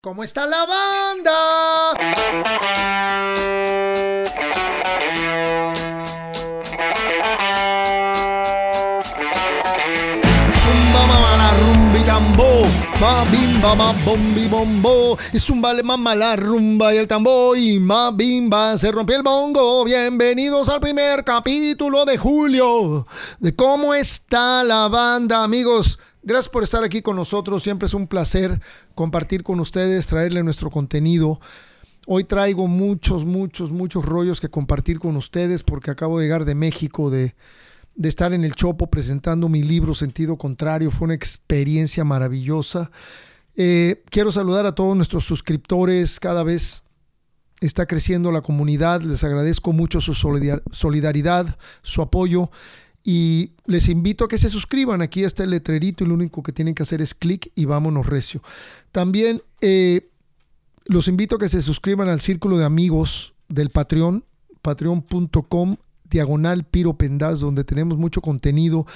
¿Cómo está la banda? Ma bimba ma bombi bombo, y zumba le mama la rumba y el tambor y ma bimba se rompió el bongo. Bienvenidos al primer capítulo de julio de cómo está la banda, amigos. Gracias por estar aquí con nosotros. Siempre es un placer compartir con ustedes, traerle nuestro contenido. Hoy traigo muchos, muchos, muchos rollos que compartir con ustedes porque acabo de llegar de México, de, de estar en el Chopo presentando mi libro Sentido Contrario. Fue una experiencia maravillosa. Eh, quiero saludar a todos nuestros suscriptores. Cada vez está creciendo la comunidad. Les agradezco mucho su solidaridad, su apoyo. Y les invito a que se suscriban. Aquí está el letrerito y lo único que tienen que hacer es clic y vámonos recio. También eh, los invito a que se suscriban al círculo de amigos del Patreon, patreon.com diagonal Piro Pendaz, donde tenemos mucho contenido.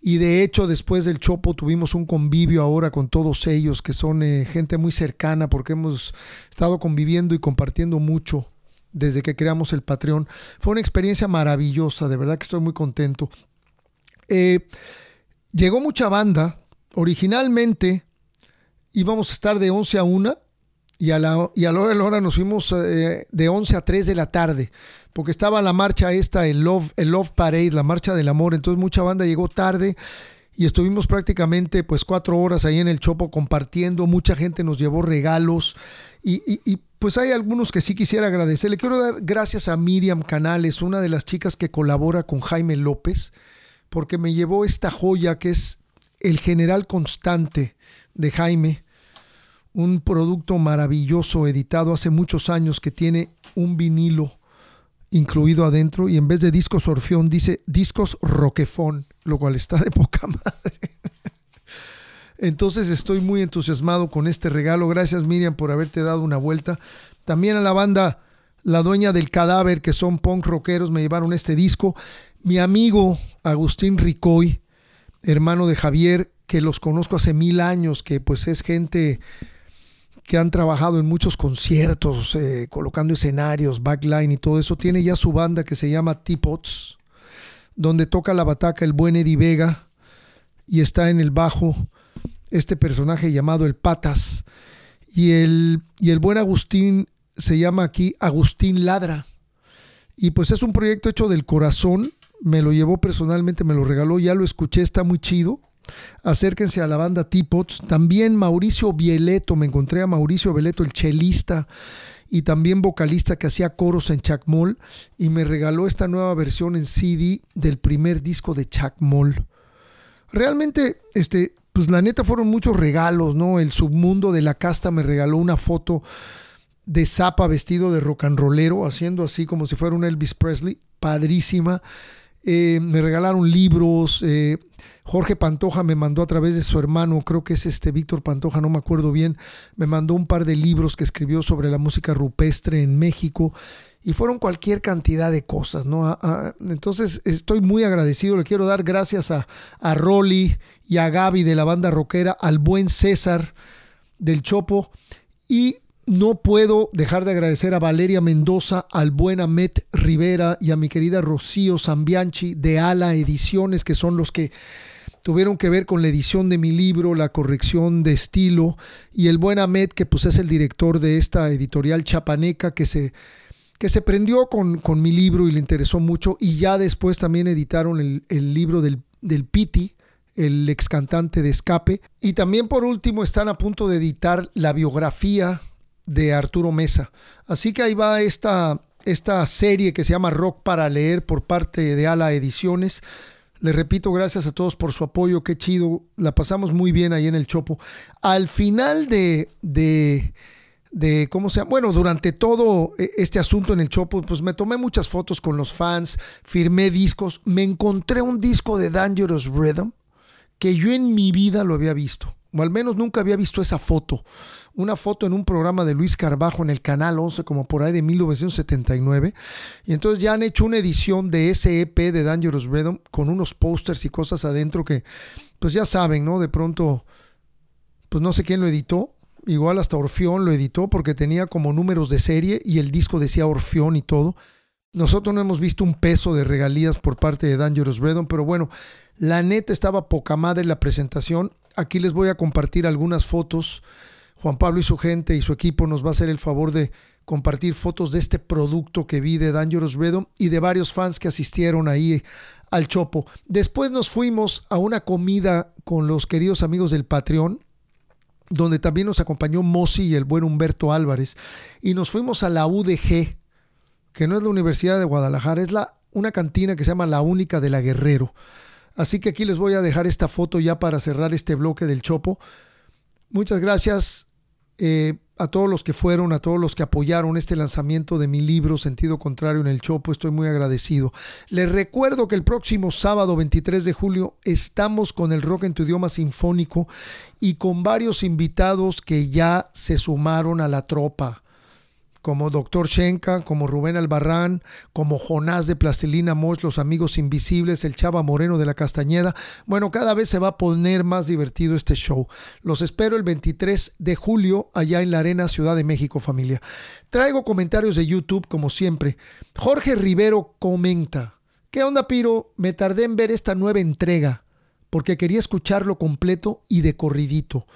Y de hecho, después del Chopo tuvimos un convivio ahora con todos ellos, que son eh, gente muy cercana, porque hemos estado conviviendo y compartiendo mucho desde que creamos el Patreon. Fue una experiencia maravillosa, de verdad que estoy muy contento. Eh, llegó mucha banda. Originalmente íbamos a estar de 11 a 1 y a la, y a la hora la hora nos fuimos eh, de 11 a 3 de la tarde, porque estaba la marcha esta, el Love, el Love Parade, la marcha del amor. Entonces mucha banda llegó tarde y estuvimos prácticamente pues cuatro horas ahí en el Chopo compartiendo. Mucha gente nos llevó regalos y, y pues hay algunos que sí quisiera agradecer. Le quiero dar gracias a Miriam Canales, una de las chicas que colabora con Jaime López porque me llevó esta joya que es el General Constante de Jaime, un producto maravilloso editado hace muchos años que tiene un vinilo incluido adentro y en vez de discos Orfeón dice discos Roquefón, lo cual está de poca madre. Entonces estoy muy entusiasmado con este regalo. Gracias Miriam por haberte dado una vuelta. También a la banda La Dueña del Cadáver, que son punk rockeros, me llevaron este disco. Mi amigo Agustín Ricoy, hermano de Javier, que los conozco hace mil años, que pues es gente que han trabajado en muchos conciertos, eh, colocando escenarios, backline y todo eso, tiene ya su banda que se llama Teapots, donde toca la bataca el buen Eddie Vega y está en el bajo este personaje llamado el Patas. Y el, y el buen Agustín se llama aquí Agustín Ladra. Y pues es un proyecto hecho del corazón me lo llevó personalmente, me lo regaló, ya lo escuché, está muy chido. Acérquense a la banda Teapots. También Mauricio Bieleto, me encontré a Mauricio Bieleto, el chelista y también vocalista que hacía coros en Chacmol y me regaló esta nueva versión en CD del primer disco de Chacmol. Realmente, este, pues la neta fueron muchos regalos, ¿no? El submundo de la casta me regaló una foto de Zapa vestido de rock and rollero, haciendo así como si fuera un Elvis Presley, padrísima. Eh, me regalaron libros. Eh, Jorge Pantoja me mandó a través de su hermano, creo que es este Víctor Pantoja, no me acuerdo bien, me mandó un par de libros que escribió sobre la música rupestre en México y fueron cualquier cantidad de cosas, ¿no? entonces estoy muy agradecido, le quiero dar gracias a, a Rolly y a Gaby de la banda rockera, al buen César del Chopo y no puedo dejar de agradecer a Valeria Mendoza, al buen Amet Rivera y a mi querida Rocío Zambianchi de Ala Ediciones, que son los que tuvieron que ver con la edición de mi libro, la corrección de estilo, y el buen Amet, que pues es el director de esta editorial chapaneca que se, que se prendió con, con mi libro y le interesó mucho, y ya después también editaron el, el libro del, del Piti, el ex cantante de Escape, y también por último están a punto de editar la biografía de Arturo Mesa. Así que ahí va esta, esta serie que se llama Rock para leer por parte de Ala Ediciones. Les repito, gracias a todos por su apoyo, qué chido, la pasamos muy bien ahí en el Chopo. Al final de, de, de ¿cómo se? Bueno, durante todo e, este asunto en el Chopo, pues me tomé muchas fotos con los fans, firmé discos, me encontré un disco de Dangerous Rhythm que yo en mi vida lo había visto, o al menos nunca había visto esa foto una foto en un programa de Luis Carbajo en el Canal 11, como por ahí de 1979. Y entonces ya han hecho una edición de ese EP de Dangerous Rhythm con unos pósters y cosas adentro que, pues ya saben, ¿no? De pronto, pues no sé quién lo editó. igual hasta Orfeón lo editó porque tenía como números de serie y el disco decía Orfeón y todo. Nosotros no hemos visto un peso de regalías por parte de Dangerous Redon, pero bueno, la neta estaba poca madre la presentación. Aquí les voy a compartir algunas fotos. Juan Pablo y su gente y su equipo nos va a hacer el favor de compartir fotos de este producto que vi de Dangerous Redon y de varios fans que asistieron ahí al Chopo. Después nos fuimos a una comida con los queridos amigos del Patreon, donde también nos acompañó Mossi y el buen Humberto Álvarez, y nos fuimos a la UDG, que no es la Universidad de Guadalajara, es la, una cantina que se llama La Única de la Guerrero. Así que aquí les voy a dejar esta foto ya para cerrar este bloque del Chopo. Muchas gracias. Eh, a todos los que fueron, a todos los que apoyaron este lanzamiento de mi libro Sentido Contrario en el Chopo, estoy muy agradecido. Les recuerdo que el próximo sábado 23 de julio estamos con el rock en tu idioma sinfónico y con varios invitados que ya se sumaron a la tropa como Doctor Shenka, como Rubén Albarrán, como Jonás de Plastilina Mosh, Los Amigos Invisibles, el Chava Moreno de la Castañeda. Bueno, cada vez se va a poner más divertido este show. Los espero el 23 de julio allá en la Arena Ciudad de México, familia. Traigo comentarios de YouTube, como siempre. Jorge Rivero comenta. ¿Qué onda, Piro? Me tardé en ver esta nueva entrega porque quería escucharlo completo y de corridito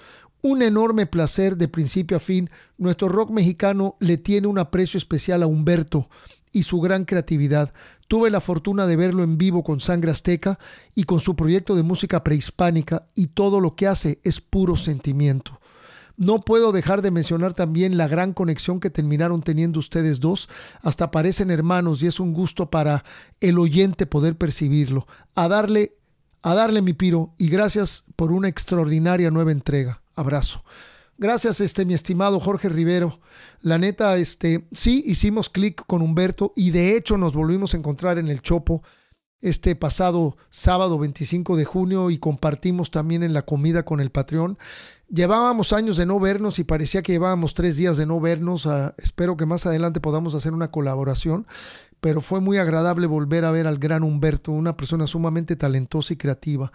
un enorme placer de principio a fin. Nuestro rock mexicano le tiene un aprecio especial a Humberto y su gran creatividad. Tuve la fortuna de verlo en vivo con Sangre Azteca y con su proyecto de música prehispánica y todo lo que hace es puro sentimiento. No puedo dejar de mencionar también la gran conexión que terminaron teniendo ustedes dos. Hasta parecen hermanos y es un gusto para el oyente poder percibirlo. A darle, a darle mi piro y gracias por una extraordinaria nueva entrega abrazo. Gracias, este, mi estimado Jorge Rivero. La neta, este, sí, hicimos clic con Humberto y de hecho nos volvimos a encontrar en el Chopo este pasado sábado 25 de junio y compartimos también en la comida con el Patreon. Llevábamos años de no vernos y parecía que llevábamos tres días de no vernos. Ah, espero que más adelante podamos hacer una colaboración pero fue muy agradable volver a ver al gran Humberto, una persona sumamente talentosa y creativa.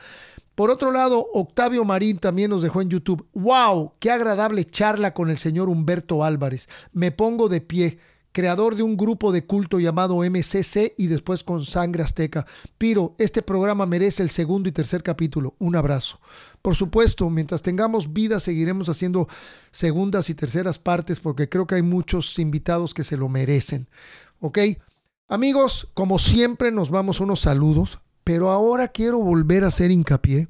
Por otro lado, Octavio Marín también nos dejó en YouTube. ¡Wow! ¡Qué agradable charla con el señor Humberto Álvarez! Me pongo de pie creador de un grupo de culto llamado MCC y después con Sangre Azteca. Piro, este programa merece el segundo y tercer capítulo. Un abrazo. Por supuesto, mientras tengamos vida seguiremos haciendo segundas y terceras partes porque creo que hay muchos invitados que se lo merecen. ¿Ok? Amigos, como siempre nos vamos unos saludos, pero ahora quiero volver a hacer hincapié.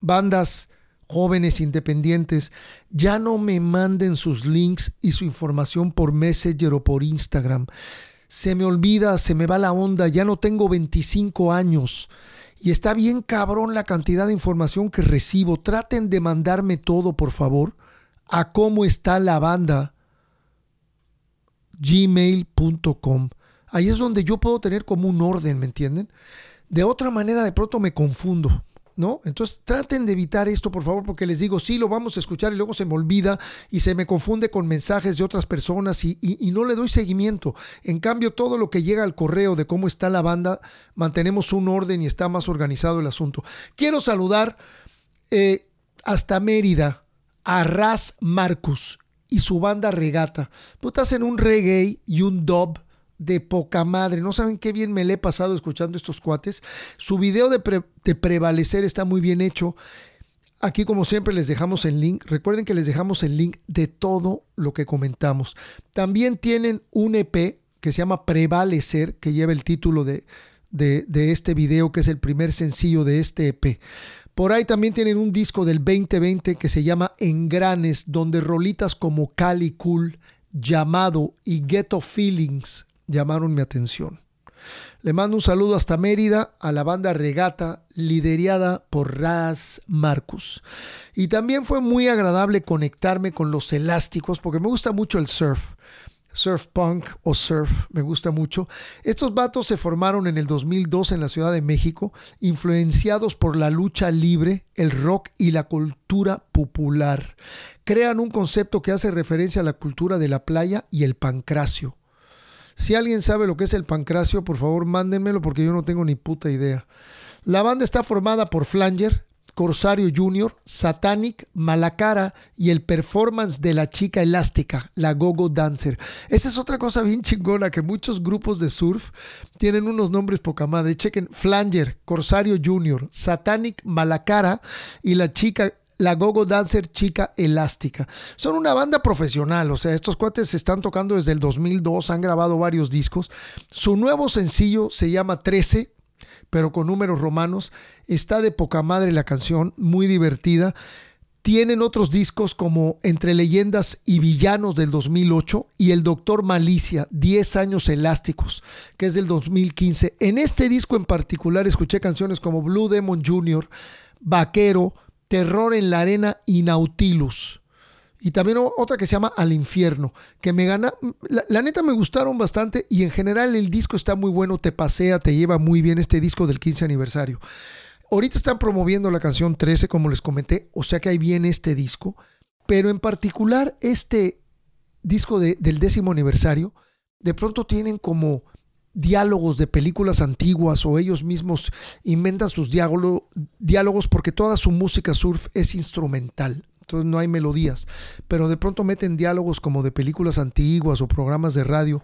Bandas jóvenes independientes, ya no me manden sus links y su información por Messenger o por Instagram. Se me olvida, se me va la onda, ya no tengo 25 años. Y está bien cabrón la cantidad de información que recibo. Traten de mandarme todo, por favor, a cómo está la banda gmail.com. Ahí es donde yo puedo tener como un orden, ¿me entienden? De otra manera, de pronto me confundo. ¿No? Entonces traten de evitar esto, por favor, porque les digo, sí, lo vamos a escuchar y luego se me olvida y se me confunde con mensajes de otras personas y, no le doy seguimiento. En cambio, todo lo que llega al correo de cómo está la banda, mantenemos un orden y está más organizado el asunto. Quiero saludar eh, hasta Mérida a Raz Marcus y su banda Regata. Puta, hacen un reggae y un dub de poca madre. No saben qué bien me le he pasado escuchando estos cuates. Su video de, prevalecer está muy bien hecho. Aquí como siempre les dejamos el link. Recuerden que les dejamos el link de todo lo que comentamos. También tienen un EP que se llama Prevalecer, que lleva el título de, de, de este video, que es el primer sencillo de este EP. Por ahí también tienen un disco del 2020 que se llama Engranes, donde rolitas como Cali Cool, Llamado y Ghetto Feelings llamaron mi atención. Le mando un saludo hasta Mérida a la banda Regata, liderada por Raz Marcus. Y también fue muy agradable conectarme con los elásticos, porque me gusta mucho el surf. Surf punk o surf, me gusta mucho. Estos vatos se formaron en el 2002 en la Ciudad de México, influenciados por la lucha libre, el rock y la cultura popular. Crean un concepto que hace referencia a la cultura de la playa y el pancracio si alguien sabe lo que es el pancracio, por favor mándenmelo porque yo no tengo ni puta idea. La banda está formada por Flanger, Corsario Jr., Satanic, Malacara y el performance de la chica elástica, la Gogo Dancer. Esa es otra cosa bien chingona que muchos grupos de surf tienen unos nombres poca madre. Chequen Flanger, Corsario Jr., Satanic, Malacara y la chica la Gogo Dancer Chica Elástica. Son una banda profesional, o sea, estos cuates se están tocando desde el 2002, han grabado varios discos. Su nuevo sencillo se llama 13, pero con números romanos. Está de poca madre la canción, muy divertida. Tienen otros discos como Entre Leyendas y Villanos del 2008 y El Doctor Malicia, 10 años elásticos, que es del 2015. En este disco en particular escuché canciones como Blue Demon Jr., Vaquero, Terror en la Arena y Nautilus. Y también otra que se llama Al Infierno, que me gana, la, neta me gustaron bastante y en general el disco está muy bueno, te pasea, te lleva muy bien este disco del 15 aniversario. Ahorita están promoviendo la canción 13, como les comenté, o sea que ahí viene este disco, pero en particular este disco del décimo aniversario, de pronto tienen como diálogos de películas antiguas o ellos mismos inventan sus diálogos porque toda su música surf es instrumental. Entonces no hay melodías, pero de pronto meten diálogos como de películas antiguas o programas de radio,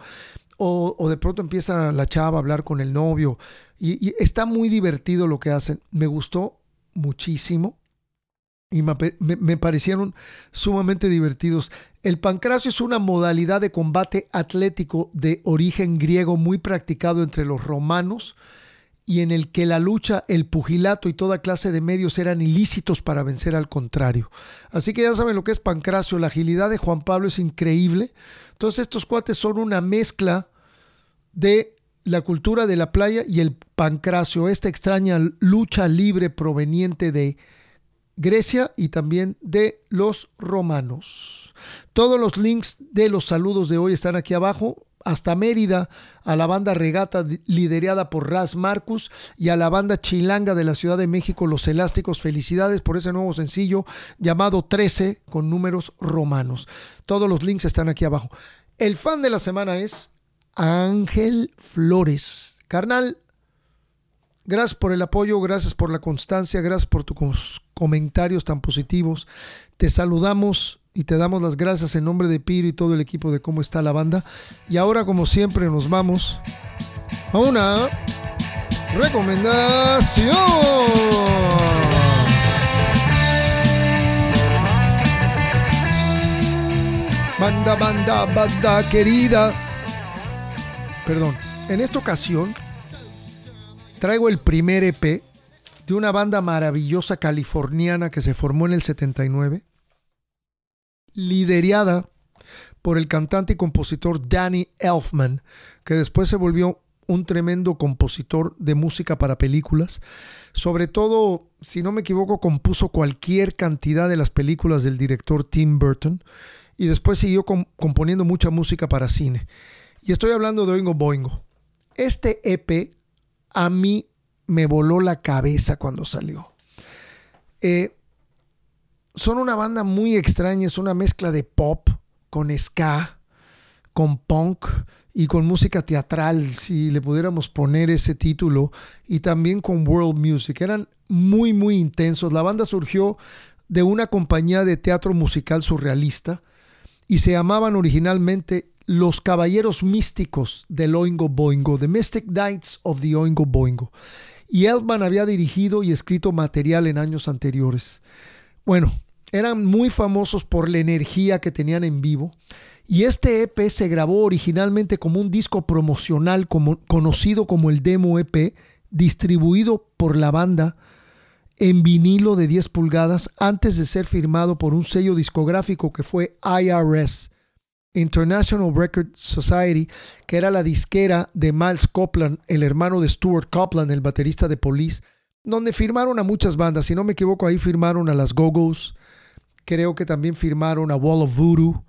o, de pronto empieza la chava a hablar con el novio, y, está muy divertido lo que hacen. Me gustó muchísimo y me, parecieron sumamente divertidos. El pancracio es una modalidad de combate atlético de origen griego muy practicado entre los romanos y en el que la lucha, el pugilato y toda clase de medios eran ilícitos para vencer al contrario. Así que ya saben lo que es pancracio, la agilidad de Juan Pablo es increíble. Entonces estos cuates son una mezcla de la cultura de la playa y el pancracio, esta extraña lucha libre proveniente de Grecia y también de los romanos. Todos los links de los saludos de hoy están aquí abajo. Hasta Mérida, a la banda Regata liderada por Raz Marcus y a la banda Chilanga de la Ciudad de México, Los Elásticos. Felicidades por ese nuevo sencillo llamado 13 con números romanos. Todos los links están aquí abajo. El fan de la semana es Ángel Flores. Carnal, gracias por el apoyo, gracias por la constancia, gracias por tus comentarios tan positivos. Te saludamos y te damos las gracias en nombre de Piro y todo el equipo de cómo está la banda. Y ahora, como siempre, nos vamos a una recomendación. Banda, banda, banda querida. Perdón, en esta ocasión traigo el primer EP de una banda maravillosa californiana que se formó en el 79 liderada por el cantante y compositor Danny Elfman, que después se volvió un tremendo compositor de música para películas. Sobre todo, si no me equivoco, compuso cualquier cantidad de las películas del director Tim Burton y después siguió componiendo mucha música para cine. Y estoy hablando de Oingo Boingo. Este EP a mí me voló la cabeza cuando salió. Eh, son una banda muy extraña, es una mezcla de pop con ska, con punk y con música teatral, si le pudiéramos poner ese título, y también con world music. Eran muy, muy intensos. La banda surgió de una compañía de teatro musical surrealista y se llamaban originalmente Los Caballeros Místicos del Oingo Boingo, The Mystic Knights of the Oingo Boingo. Y Elfman había dirigido y escrito material en años anteriores. Bueno, eran muy famosos por la energía que tenían en vivo. Y este EP se grabó originalmente como un disco promocional como, conocido como el Demo EP, distribuido por la banda en vinilo de 10 pulgadas antes de ser firmado por un sello discográfico que fue IRS, International Record Society, que era la disquera de Miles Copland, el hermano de Stuart Copland, el baterista de Police, donde firmaron a muchas bandas. Si no me equivoco, ahí firmaron a las Go-Go's, creo que también firmaron a Wall of Voodoo.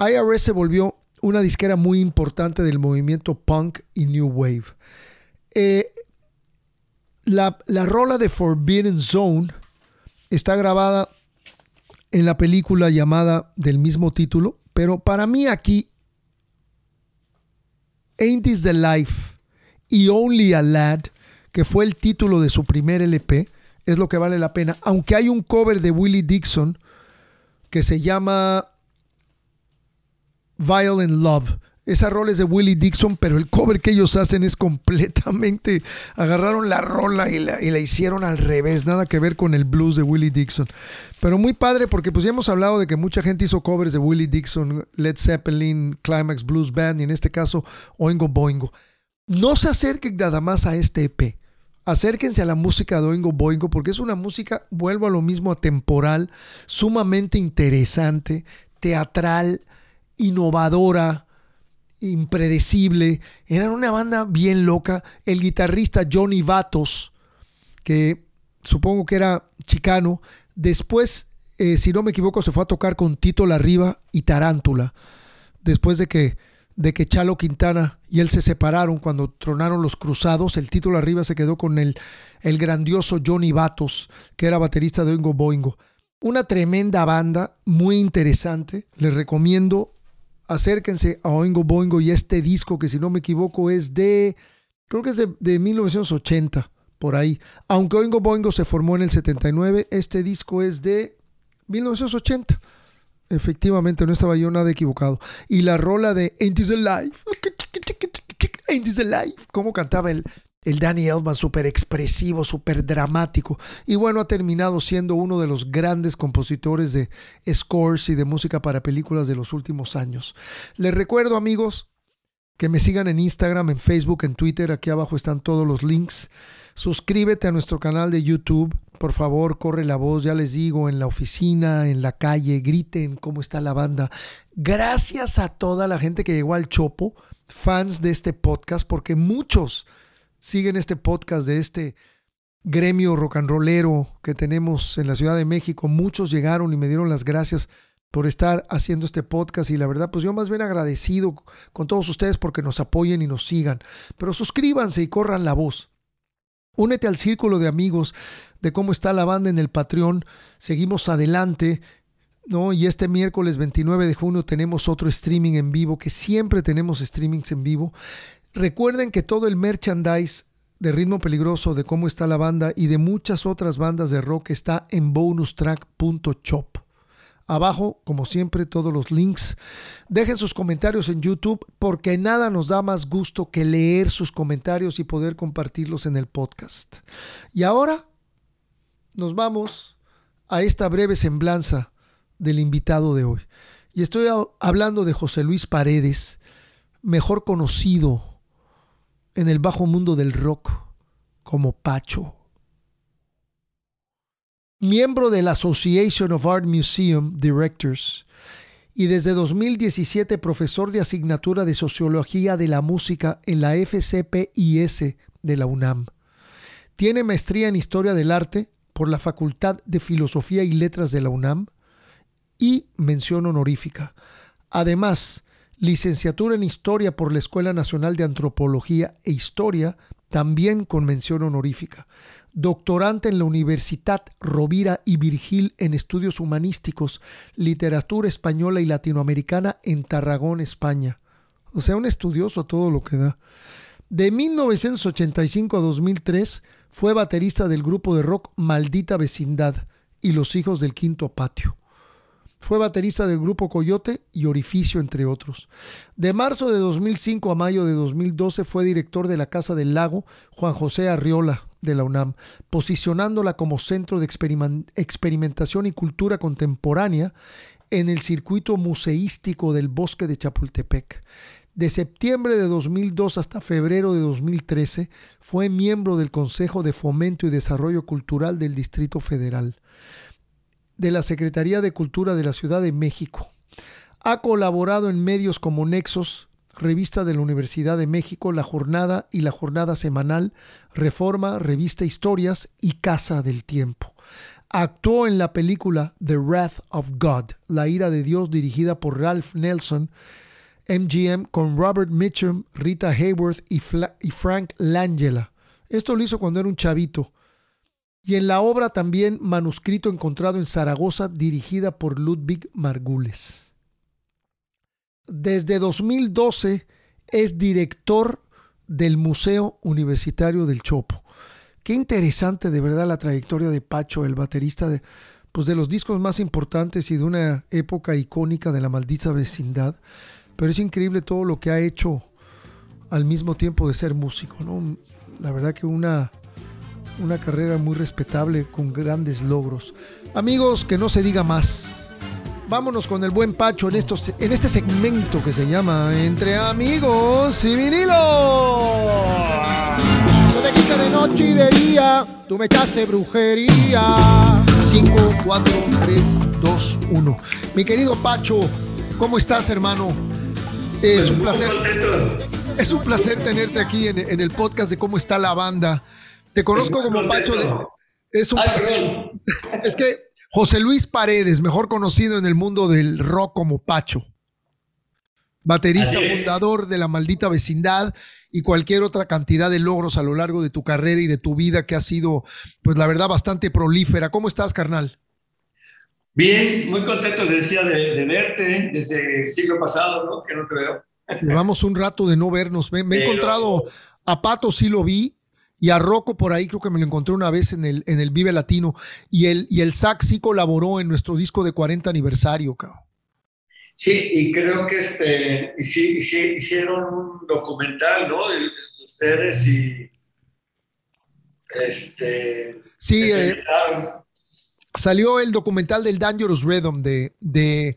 IRS se volvió una disquera muy importante del movimiento punk y new wave. Eh, la, la rola de Forbidden Zone está grabada en la película llamada del mismo título, pero para mí aquí Ain't This the Life y Only a Lad, que fue el título de su primer LP, es lo que vale la pena. Aunque hay un cover de Willie Dixon que se llama Violent Love. Esa rola es de Willie Dixon, pero el cover que ellos hacen es completamente. Agarraron la rola y la, y la, hicieron al revés, nada que ver con el blues de Willie Dixon. Pero muy padre porque pues ya hemos hablado de que mucha gente hizo covers de Willie Dixon, Led Zeppelin, Climax Blues Band y en este caso Oingo Boingo. No se acerquen nada más a este EP. Acérquense a la música de Oingo Boingo porque es una música, vuelvo a lo mismo, atemporal, sumamente interesante, teatral, innovadora, impredecible. Eran una banda bien loca. El guitarrista Johnny Vatos, que supongo que era chicano, después, eh, si no me equivoco, se fue a tocar con Tito Larriba y Tarántula. Después de que, de que Chalo Quintana y él se separaron cuando tronaron los cruzados, el Tito Larriba se quedó con el, el grandioso Johnny Vatos, que era baterista de Oingo Boingo. Una tremenda banda, muy interesante. Les recomiendo acérquense a Oingo Boingo y este disco que si no me equivoco es de, creo que es de, 1980, por ahí. Aunque Oingo Boingo se formó en el 79, este disco es de 1980. Efectivamente, no estaba yo nada equivocado. Y la rola de Ain't This Life. Ain't This Life. ¿Cómo cantaba el, el Danny Elfman súper expresivo, súper dramático. Y bueno, ha terminado siendo uno de los grandes compositores de scores y de música para películas de los últimos años. Les recuerdo, amigos, que me sigan en Instagram, en Facebook, en Twitter. Aquí abajo están todos los links. Suscríbete a nuestro canal de YouTube. Por favor, corre la voz, ya les digo, en la oficina, en la calle, griten cómo está la banda. Gracias a toda la gente que llegó al Chopo, fans de este podcast, porque muchos siguen este podcast de este gremio rock and rollero que tenemos en la Ciudad de México. Muchos llegaron y me dieron las gracias por estar haciendo este podcast y la verdad pues yo más bien agradecido con todos ustedes porque nos apoyen y nos sigan. Pero suscríbanse y corran la voz. Únete al círculo de amigos de cómo está la banda en el Patreon. Seguimos adelante. ¿no? Y este miércoles 29 de junio tenemos otro streaming en vivo, que siempre tenemos streamings en vivo. Recuerden que todo el merchandise de Ritmo Peligroso, de cómo está la banda y de muchas otras bandas de rock está en bonustrack.shop. Abajo, como siempre, todos los links. Dejen sus comentarios en YouTube porque nada nos da más gusto que leer sus comentarios y poder compartirlos en el podcast. Y ahora nos vamos a esta breve semblanza del invitado de hoy. Y estoy hablando de José Luis Paredes, mejor conocido en el bajo mundo del rock como Pacho. Miembro de la Association of Art Museum Directors y desde 2017 profesor de asignatura de Sociología de la Música en la FCPIS de la UNAM. Tiene maestría en Historia del Arte por la Facultad de Filosofía y Letras de la UNAM y mención honorífica. Además, licenciatura en Historia por la Escuela Nacional de Antropología e Historia, también con mención honorífica. Doctorante en la Universidad Rovira y Virgil en Estudios Humanísticos, Literatura Española y Latinoamericana en Tarragón, España. O sea, un estudioso a todo lo que da. De 1985 a 2003 fue baterista del grupo de rock Maldita Vecindad y Los Hijos del Quinto Patio. Fue baterista del grupo Coyote y Orificio, entre otros. De marzo de 2005 a mayo de 2012 fue director de la Casa del Lago Juan José Arriola de la UNAM, posicionándola como centro de experimentación y cultura contemporánea en el circuito museístico del bosque de Chapultepec. De septiembre de 2002 hasta febrero de 2013 fue miembro del Consejo de Fomento y Desarrollo Cultural del Distrito Federal de la Secretaría de Cultura de la Ciudad de México. Ha colaborado en medios como Nexos, Revista de la Universidad de México, La Jornada y La Jornada Semanal, Reforma, Revista Historias y Casa del Tiempo. Actuó en la película The Wrath of God, La ira de Dios, dirigida por Ralph Nelson, MGM, con Robert Mitchum, Rita Hayworth y, Frank Langella. Esto lo hizo cuando era un chavito y en la obra también manuscrito encontrado en Zaragoza dirigida por Ludwig Margules. Desde 2012 es director del Museo Universitario del Chopo, qué interesante de verdad la trayectoria de Pacho, el baterista de, pues de los discos más importantes y de una época icónica de la maldita vecindad. Pero es increíble todo lo que ha hecho al mismo tiempo de ser músico, ¿no? La verdad que una, una carrera muy respetable con grandes logros. Amigos, que no se diga más. Vámonos con el buen Pacho en, estos, en este segmento que se llama Entre Amigos y Vinilo. Yo te quise de noche y de día, tú me echaste brujería. 5, 4, 3, 2, 1. Mi querido Pacho, ¿cómo estás, hermano? Es un placer. Es un placer tenerte aquí en, en el podcast de cómo está la banda. Te conozco como Pacho de. Es un. Es que José Luis Paredes, mejor conocido en el mundo del rock como Pacho. Baterista fundador de la maldita vecindad y cualquier otra cantidad de logros a lo largo de tu carrera y de tu vida que ha sido, pues la verdad, bastante prolífera. ¿Cómo estás, carnal? Bien, muy contento, decía, de, verte desde el siglo pasado, ¿no? Que no te veo. Llevamos un rato de no vernos. Me, he encontrado a Pato, sí lo vi, y a Rocco por ahí creo que me lo encontré una vez en el, en el Vive Latino. Y el, y el SAC sí colaboró en nuestro disco de 40 aniversario, cabrón. Sí, y creo que este, y sí, hicieron un documental, ¿no? De, ustedes y este. Sí, eh, salió el documental del Dangerous Rhythm de, de,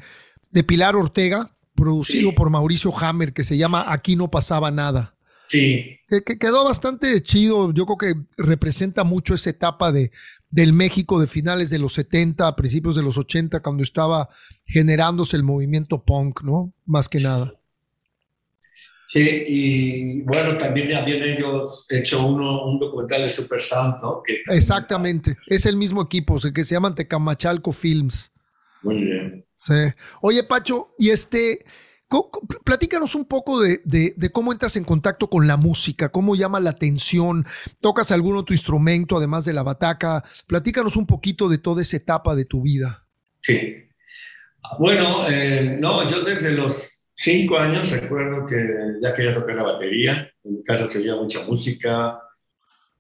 de Pilar Ortega, producido por Mauricio Hammer, que se llama Aquí no pasaba nada. Sí. Que, quedó bastante chido. Yo creo que representa mucho esa etapa de, del México de finales de los 70, principios de los 80, cuando estaba generándose el movimiento punk, ¿no? Más que nada. Sí, y bueno, también habían ellos hecho uno, un documental de Super Sound, ¿no? Exactamente, es el mismo equipo, que se llaman Tecamachalco Films. Muy bien. Sí. Oye, Pacho, y este, Platícanos un poco de, cómo entras en contacto con la música, cómo llama la atención, tocas algún otro instrumento además de la bataca. Platícanos un poquito de toda esa etapa de tu vida. Sí. Bueno, eh, no, yo desde los cinco años recuerdo que ya quería tocar la batería. En mi casa se oía mucha música.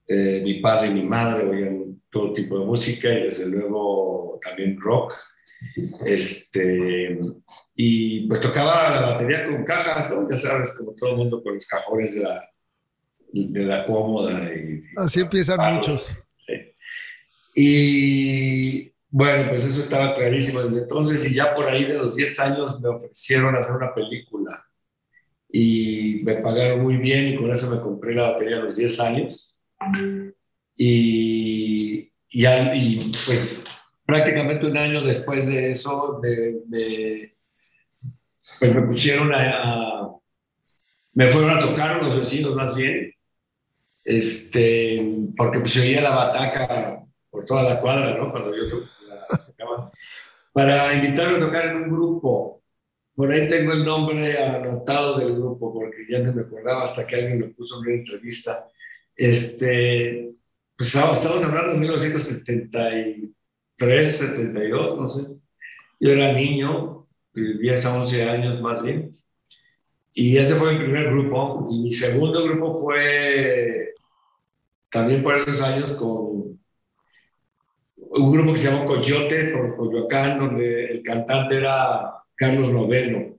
Eh, mi padre y mi madre oían todo tipo de música y desde luego también rock. Este, y pues tocaba la batería con cajas, ¿no? Ya sabes, como todo el mundo con los cajones de la, de la cómoda. Y, Así empiezan muchos. Y bueno, pues eso estaba clarísimo desde entonces y ya por ahí de los 10 años me ofrecieron hacer una película y me pagaron muy bien y con eso me compré la batería a los 10 años. Y, y, y pues prácticamente un año después de eso, me, pues me pusieron a, Me fueron a tocar los vecinos más bien, este, porque pues oía la bataca por toda la cuadra, ¿no? Cuando yo. Para invitarme a tocar en un grupo. Por ahí tengo el nombre anotado del grupo, porque ya no me acordaba hasta que alguien me puso en una entrevista. Este, pues estamos hablando de 1970 3, 72, no sé. Yo era niño, 10 a 11 años más bien. Y ese fue mi primer grupo. Y mi segundo grupo fue también por esos años con un grupo que se llamó Coyote, por Coyoacán, donde el cantante era Carlos Noveno.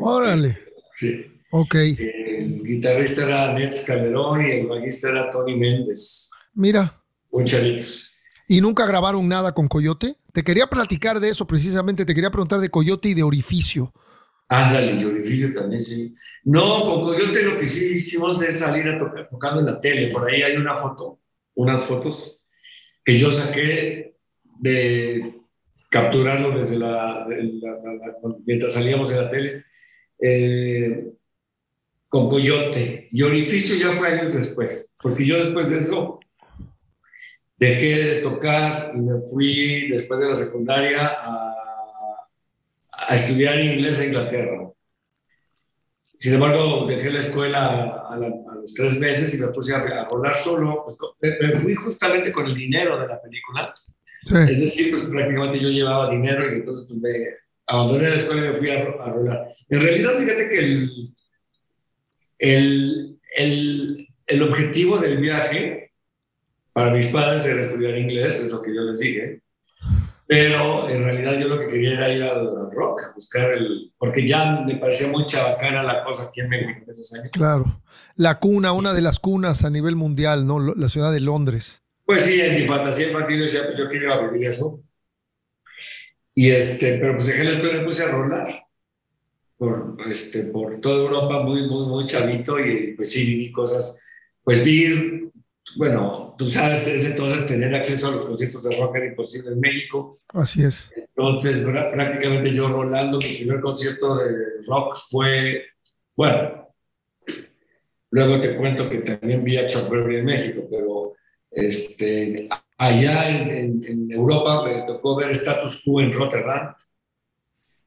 Órale. Sí. Ok. El guitarrista era Nets Calderón y el bajista era Tony Méndez. Mira. Mucharitos. ¿Y nunca grabaron nada con Coyote? Te quería platicar de eso precisamente, te quería preguntar de Coyote y de Orificio. Ándale, y Orificio también, sí. No, con Coyote lo que sí hicimos es salir a tocar, tocando en la tele. Por ahí hay una foto, unas fotos que yo saqué de capturarlo desde la, mientras salíamos en la tele. Eh, con Coyote. Y Orificio ya fue años después, porque yo después de eso dejé de tocar y me fui después de la secundaria a, a estudiar inglés en Inglaterra. Sin embargo, dejé la escuela a, los tres meses y me puse a, a rolar solo. Pues, me, fui justamente con el dinero de la película. Es decir, pues prácticamente yo llevaba dinero y entonces pues, me abandoné la escuela y me fui a, a rolar. En realidad, fíjate que el, el, el, el objetivo del viaje para mis padres era estudiar inglés, es lo que yo les dije. Pero en realidad yo lo que quería era ir al, rock, a buscar el... Porque ya me parecía muy chabacana la cosa aquí en México en esos años. Claro. La cuna, una de las cunas a nivel mundial, ¿no? La ciudad de Londres. Pues sí, en mi fantasía infantil decía, pues yo quiero vivir eso. Y este, pero pues dejé la escuela y me puse a rolar por, este, por toda Europa muy, muy, muy chavito y pues sí viví cosas, pues vi, bueno, tú sabes que desde entonces tener acceso a los conciertos de rock era imposible en México. Así es. Entonces prácticamente yo rolando, mi primer concierto de rock fue, bueno, luego te cuento que también vi a Chuck Berry en México, pero este, allá en, en, Europa me tocó ver Status Quo en Rotterdam,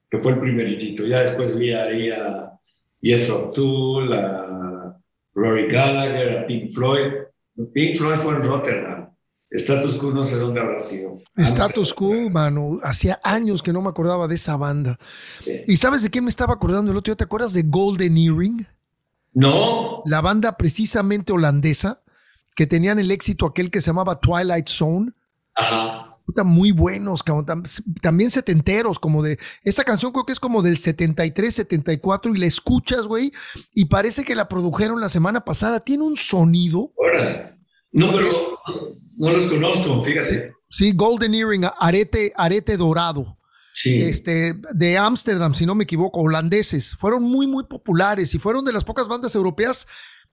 que fue el primeritito. Ya después vi ahí a Yes of Tool, a Rory Gallagher, a Pink Floyd. Pink Floyd fue en Rotterdam. Status Quo no sé dónde habrá sido. Status Quo, mano, hacía años que no me acordaba de esa banda. ¿Y sabes de quién me estaba acordando el otro día? ¿Te acuerdas de Golden Earring? No. La banda precisamente holandesa que tenían el éxito aquel que se llamaba Twilight Zone. Ajá. Muy buenos, también setenteros, como de. Esa canción creo que es como del 73, 74, y la escuchas, güey, y parece que la produjeron la semana pasada. Tiene un sonido. No, pero no los conozco, fíjate. Sí, Golden Earring, arete, arete dorado. Sí. Este, de Ámsterdam, si no me equivoco, holandeses. Fueron muy, muy populares y fueron de las pocas bandas europeas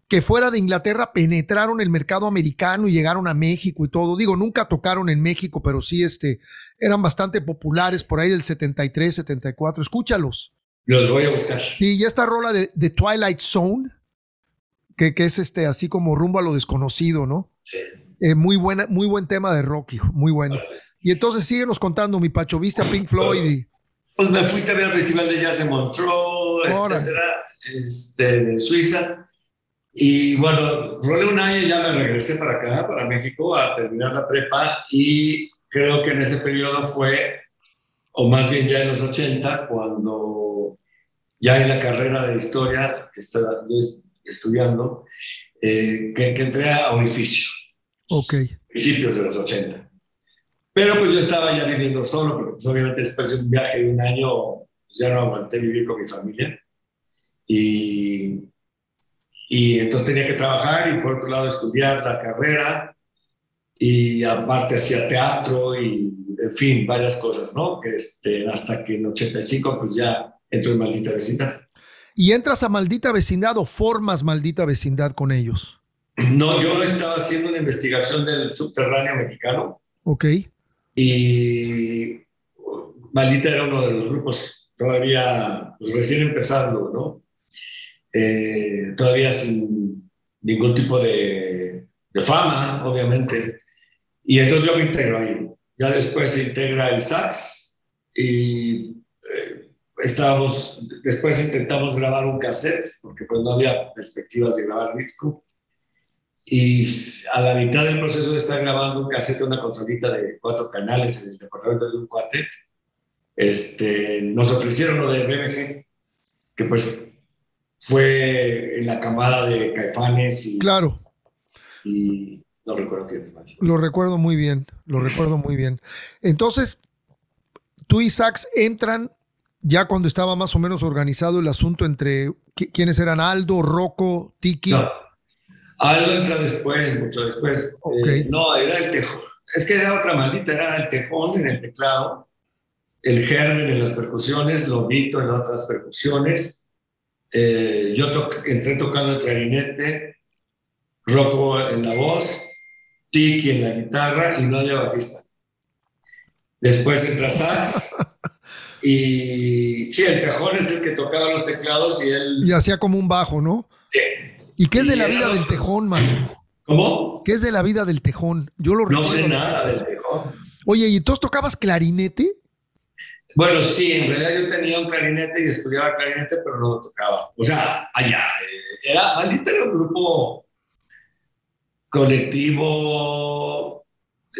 que fuera de Inglaterra penetraron el mercado americano y llegaron a México y todo. Digo, nunca tocaron en México, pero sí este, eran bastante populares por ahí del 73, 74. Escúchalos. Los voy a buscar. Y esta rola de, Twilight Zone, que, que, es este, así como rumbo a lo desconocido, ¿no? Sí. Eh, muy, buena, muy buen tema de rock, hijo, muy bueno. Y entonces síguenos contando, mi Pacho, viste a Pink Floyd y... Pues me fui también al Festival de Jazz en Montreux, etcétera, este, de Suiza y bueno, rolé un año y ya me regresé para acá, para México, a terminar la prepa y creo que en ese periodo fue, o más bien ya en los 80, cuando ya en la carrera de historia estaba yo estudiando, eh, que, entré a Orificio. Ok. Principios de los 80. Pero pues yo estaba ya viviendo solo, porque pues obviamente después de un viaje de un año pues, ya no aguanté vivir con mi familia. Y y entonces tenía que trabajar y por otro lado estudiar la carrera y aparte hacía teatro y en fin, varias cosas, ¿no? Este, hasta que en 85 pues ya entro en Maldita Vecindad. ¿Y entras a Maldita Vecindad o formas Maldita Vecindad con ellos? No, yo estaba haciendo una investigación del subterráneo mexicano. Ok. Y Maldita era uno de los grupos todavía pues, recién empezando, ¿no? Eh, todavía sin ningún tipo de, fama, obviamente. Y entonces yo me integro ahí. Ya después se integra el sax y estábamos, después intentamos grabar un cassette, porque pues no había perspectivas de grabar disco. Y a la mitad del proceso de estar grabando un cassette, una consolita de cuatro canales en el departamento de un cuartet, este, nos ofrecieron lo de BMG, que pues fue en la camada de Caifanes. Y, claro. Y no recuerdo qué más. Lo recuerdo muy bien, lo recuerdo muy bien. Entonces, tú y Sax entran ya cuando estaba más o menos organizado el asunto entre quiénes eran Aldo, Rocco, Tiki. No. Aldo entra después, mucho después. Okay. Eh, no, era el tejón. Es que era otra maldita, era el tejón en el teclado, el germen en las percusiones, Lobito en otras percusiones, eh, yo entré tocando el clarinete, Rocco en la voz, Tiki en la guitarra y no había bajista. Después entra sax y sí, el tejón es el que tocaba los teclados y él... Y hacía como un bajo, ¿no? Sí. ¿Y qué es de la vida del tejón, man? ¿Cómo? ¿Qué es de la vida del tejón? Yo lo No sé nada del tejón. Oye, ¿y entonces tocabas clarinete? Bueno, sí, en realidad yo tenía un clarinete y estudiaba clarinete, pero no lo tocaba. O sea, allá. Eh, era, maldita era un grupo colectivo,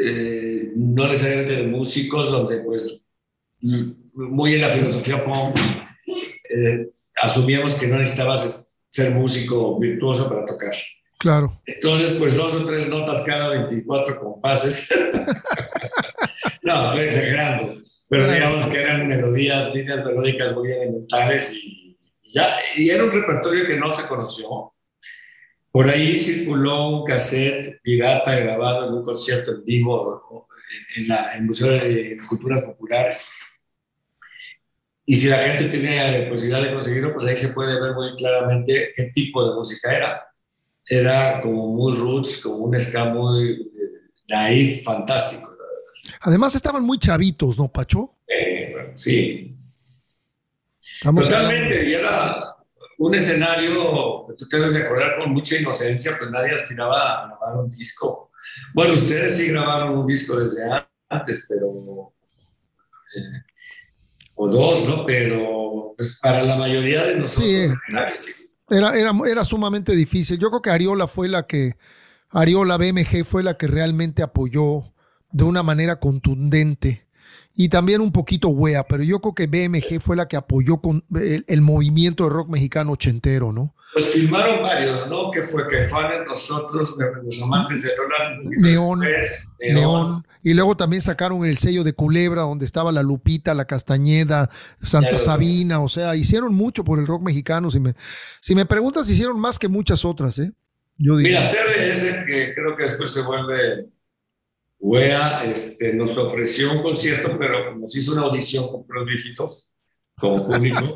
eh, no necesariamente de músicos, donde pues muy en la filosofía pop, eh, asumíamos que no necesitabas ser músico virtuoso para tocar. Claro. Entonces, pues dos o tres notas cada 24 compases. no, estoy exagerando. Pero digamos que eran melodías, líneas melódicas muy elementales y, ya, y era un repertorio que no se conoció. Por ahí circuló un cassette pirata grabado en un concierto en vivo en, la, el Museo de Culturas Populares. Y si la gente tiene la posibilidad de conseguirlo, pues ahí se puede ver muy claramente qué tipo de música era. Era como muy roots, como un ska muy naif, fantástico. Además estaban muy chavitos, ¿no, Pacho? Eh, sí. Totalmente, y era un escenario, que tú te debes de acordar con mucha inocencia, pues nadie aspiraba a grabar un disco. Bueno, ustedes sí grabaron un disco desde antes, pero... Eh, o dos, ¿no? Pero pues, para la mayoría de nosotros... Sí, Era, era, era sumamente difícil. Yo creo que Ariola fue la que... Ariola BMG fue la que realmente apoyó de una manera contundente y también un poquito wea, pero yo creo que BMG fue la que apoyó con el, movimiento de rock mexicano ochentero, ¿no? Pues filmaron varios, ¿no? Que fue que fueron nosotros, los amantes de Roland. Neón, Neón, Y luego también sacaron el sello de Culebra, donde estaba la Lupita, la Castañeda, Santa Sabina, o sea, hicieron mucho por el rock mexicano. Si me, si me preguntas, hicieron más que muchas otras, ¿eh? Yo Mira, CRS, que creo que después se vuelve Wea este, nos ofreció un concierto, pero nos hizo una audición con los viejitos, como público.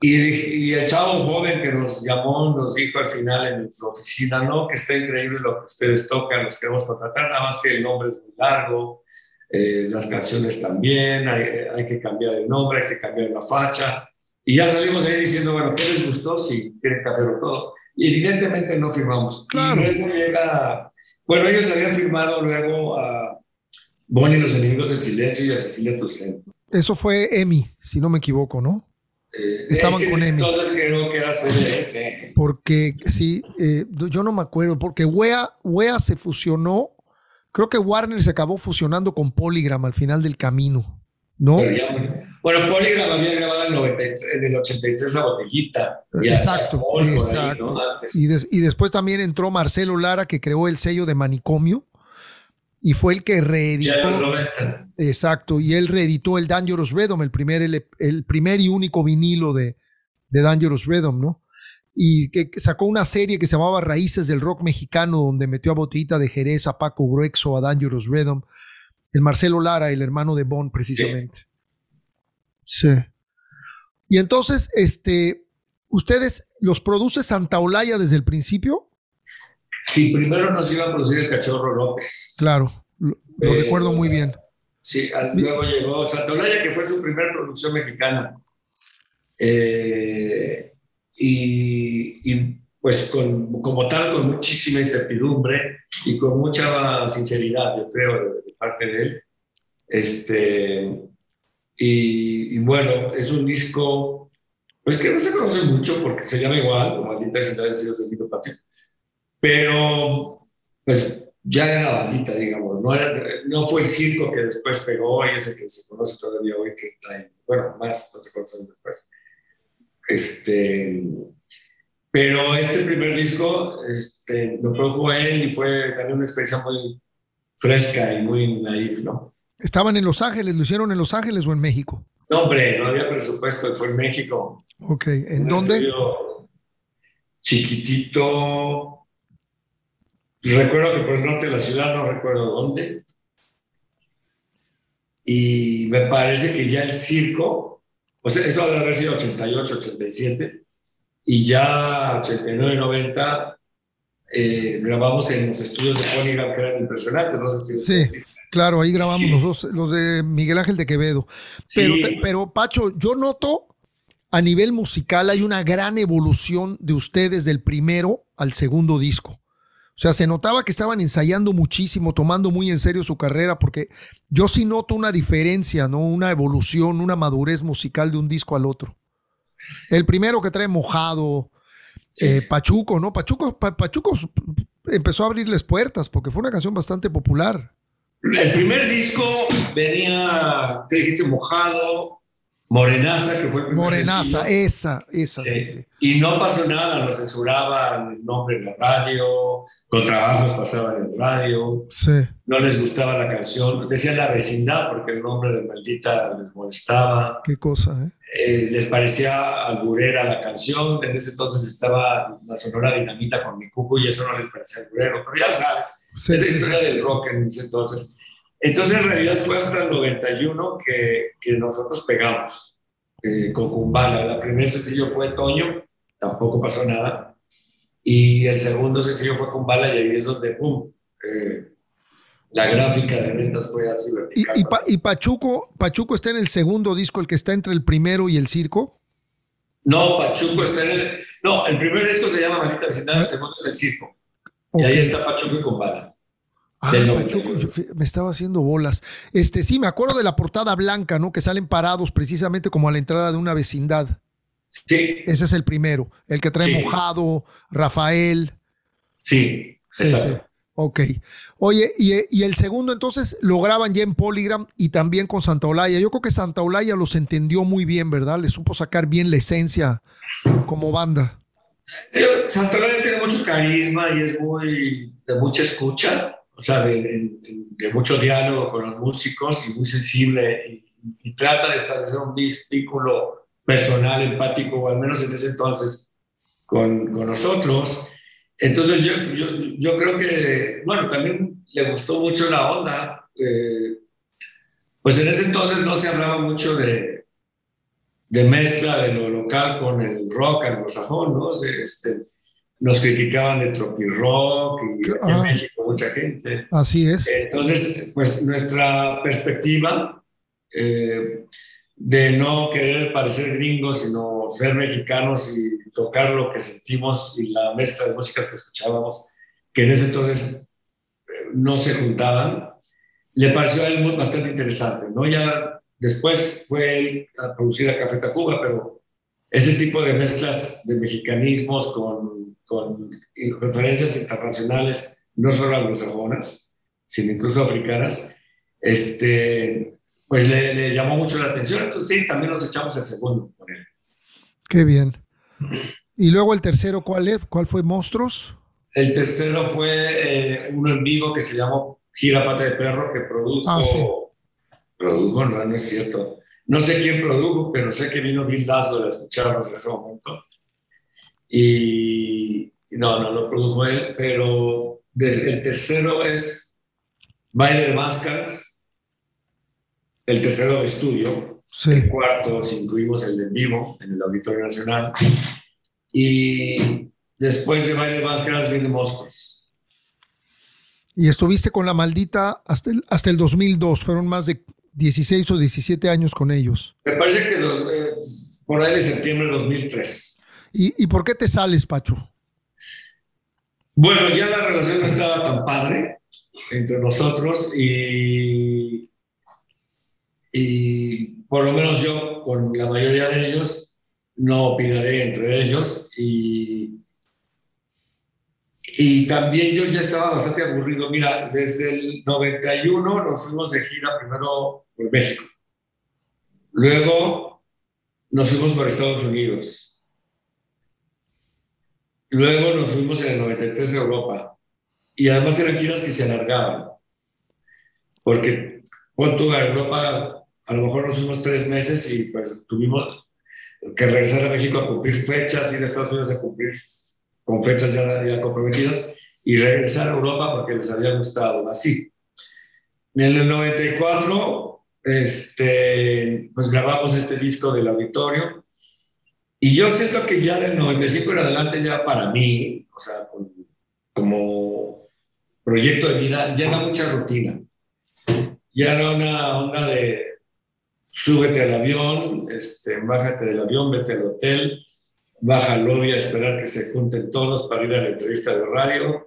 y, y, el chavo joven que nos llamó nos dijo al final en su oficina, no, que está increíble lo que ustedes tocan, los queremos contratar, nada más que el nombre es muy largo, eh, las canciones también, hay, hay, que cambiar el nombre, hay que cambiar la facha. Y ya salimos ahí diciendo, bueno, ¿qué les gustó? Si quieren cambiarlo todo. Y evidentemente no firmamos. Claro. Y luego llega bueno, ellos habían firmado luego a Bonnie los enemigos del silencio y a Cecilia Toussaint. Eso fue Emi, si no me equivoco, ¿no? Eh, Estaban con Emi. Creo que era CBS. Porque sí, eh, yo no me acuerdo, porque Wea, Wea se fusionó, creo que Warner se acabó fusionando con Polygram al final del camino, ¿no? Bueno, Polygram había grabado en, en el 83 la botellita. Exacto, exacto. y, y, después también entró Marcelo Lara, que creó el sello de Manicomio, y fue el que reeditó. Exacto, y él reeditó el Dangerous Rhythm, el primer, el, primer y único vinilo de, de Dangerous Rhythm, ¿no? Y que, sacó una serie que se llamaba Raíces del Rock Mexicano, donde metió a Botellita de Jerez, a Paco Gruexo, a Dangerous Rhythm, el Marcelo Lara, el hermano de Bond, precisamente. Sí. Y entonces, este, ¿ustedes los produce Santa Olaya desde el principio? Sí, primero nos iba a producir el Cachorro López. Claro, lo, recuerdo muy bien. Sí, luego llegó Santa Olaya, que fue su primera producción mexicana. Eh, y, pues con, como tal, con muchísima incertidumbre y con mucha sinceridad, yo creo, de, de parte de él. Este, y, bueno, es un disco, pues que no se conoce mucho porque se llama igual, como Maldita Vecindad de los Hijos Patio, pero pues ya era la bandita, digamos, no, no fue el circo que después pegó y ese que se conoce todavía hoy, que trae, bueno, más no se conocen después. Este, pero este primer disco este, preocupó a él y fue también una experiencia muy fresca y muy naif, ¿no? ¿Estaban en Los Ángeles? ¿Lo hicieron en Los Ángeles o en México? No, hombre, no había presupuesto, fue en México. Ok, ¿en dónde? Chiquitito. Recuerdo que por el norte de la ciudad, no recuerdo dónde. Y me parece que ya el circo, o sea, esto debe haber sido 88, 87, y ya 89, 90 eh, grabamos en los estudios de Ponygram que eran impresionantes, no sé si sí. Claro, ahí grabamos los dos, los de Miguel Ángel de Quevedo. Pero, pero, Pacho, yo noto a nivel musical hay una gran evolución de ustedes del primero al segundo disco. O sea, se notaba que estaban ensayando muchísimo, tomando muy en serio su carrera, porque yo sí noto una diferencia, ¿no? Una evolución, una madurez musical de un disco al otro. El primero que trae mojado, eh, Pachuco, ¿no? Pachuco, Pachuco empezó a abrirles puertas porque fue una canción bastante popular. El primer disco venía, ¿qué dijiste? Mojado, Morenaza, que fue el primer Morenaza, sencillo. esa, esa, Eh, sí. Y no pasó nada, nos censuraban el nombre de la radio, con trabajos pasaban en radio, Sí, no les gustaba la canción, decían la vecindad porque el nombre de maldita les molestaba, qué cosa, ¿eh? Eh, les parecía alburera la canción, en ese entonces estaba la sonora dinamita con mi cuco y eso no les parecía alburero, pero ya sabes, Sí, esa sí, historia del rock en ese entonces. Entonces, en realidad fue hasta el 91 que, que nosotros pegamos eh, con Kumbala. La primer sencillo fue Toño, tampoco pasó nada. Y el segundo sencillo fue Kumbala y ahí es donde, ¡pum! eh, la gráfica de ventas fue así ¿Y, y, Pa- y Pachuco, Pachuco está en el segundo disco, el que está entre el primero y el circo? No, Pachuco está en el... No, el primer disco se llama Maldita Vecindad, el segundo es El Circo. Y ahí está Pachuco y Kumbala. Ah, Pachuco, 91. yo fí- me estaba haciendo bolas. Este, sí, me acuerdo de la portada blanca, ¿no? Que salen parados precisamente como a la entrada de una vecindad. Sí, Ese es el primero, el que trae Sí. mojado, Rafael. sí, exacto. sí. Ok. Oye, y, el segundo entonces lo graban ya en Polygram y también con Santa Olaya. Yo creo que Santa Olaya los entendió muy bien, ¿verdad? Le supo sacar bien la esencia como banda. Yo- Santolaya tiene mucho carisma y es muy de mucha escucha, o sea, de, mucho diálogo con los músicos y muy sensible y, y trata de establecer un vínculo personal, empático, o al menos en ese entonces, con, con nosotros. Entonces yo, yo, yo creo que, bueno, también le gustó mucho la onda. eh, pues en ese entonces no se hablaba mucho de, de mezcla de lo local con el rock anglosajón, ¿no? Se- Este, nos criticaban de tropirock y en. México mucha gente. Así es. Entonces, pues nuestra perspectiva eh, de no querer parecer gringos, sino ser mexicanos y tocar lo que sentimos y la mezcla de músicas que escuchábamos, que en ese entonces eh, no se juntaban, le pareció a él bastante interesante, ¿no? Ya después fue él a producir a Café Tacuba, pero ese tipo de mezclas de mexicanismos con, con referencias internacionales, no solo anglosajonas, sino incluso africanas, este, pues le, le llamó mucho la atención. Entonces, sí, también nos echamos el segundo con él. Qué bien. Y luego el tercero, ¿cuál es? ¿Cuál fue Monstruos? El tercero fue eh, uno en vivo que se llamó Gira Pata de Perro, que produjo. Ah, sí. Produjo, no, no es cierto. No sé quién produjo, pero sé que vino Bill Laswell a escucharnos en ese momento. Y no, no lo produjo él, pero el tercero es Baile de Máscaras. El tercero de estudio. Sí. El cuarto, si incluimos el de vivo en el Auditorio Nacional. Y después de Baile de Máscaras viene Monstruos. Y estuviste con la maldita hasta el, hasta el 2002. Fueron más de 16 o 17 años con ellos. Me parece que los, eh, por ahí de septiembre de 2003. ¿Y, y por qué te sales, Pacho? Bueno, ya la relación no estaba tan padre entre nosotros y, y por lo menos yo con la mayoría de ellos no opinaré entre ellos y, y también yo ya estaba bastante aburrido. Mira, desde el 91 nos fuimos de gira primero por México, luego nos fuimos por Estados Unidos. Luego nos fuimos en el 93 a Europa. Y además eran giras que se alargaban. Porque pon a Europa, a lo mejor nos fuimos tres meses y pues tuvimos que regresar a México a cumplir fechas, ir a Estados Unidos a cumplir con fechas ya, ya comprometidas y regresar a Europa porque les había gustado. Así. En el 94, este, pues grabamos este disco del auditorio y yo siento que ya del 95 en adelante, ya para mí, o sea, como proyecto de vida, ya era mucha rutina. Ya era una onda de súbete al avión, este, bájate del avión, vete al hotel, baja al lobby a esperar que se junten todos para ir a la entrevista de radio,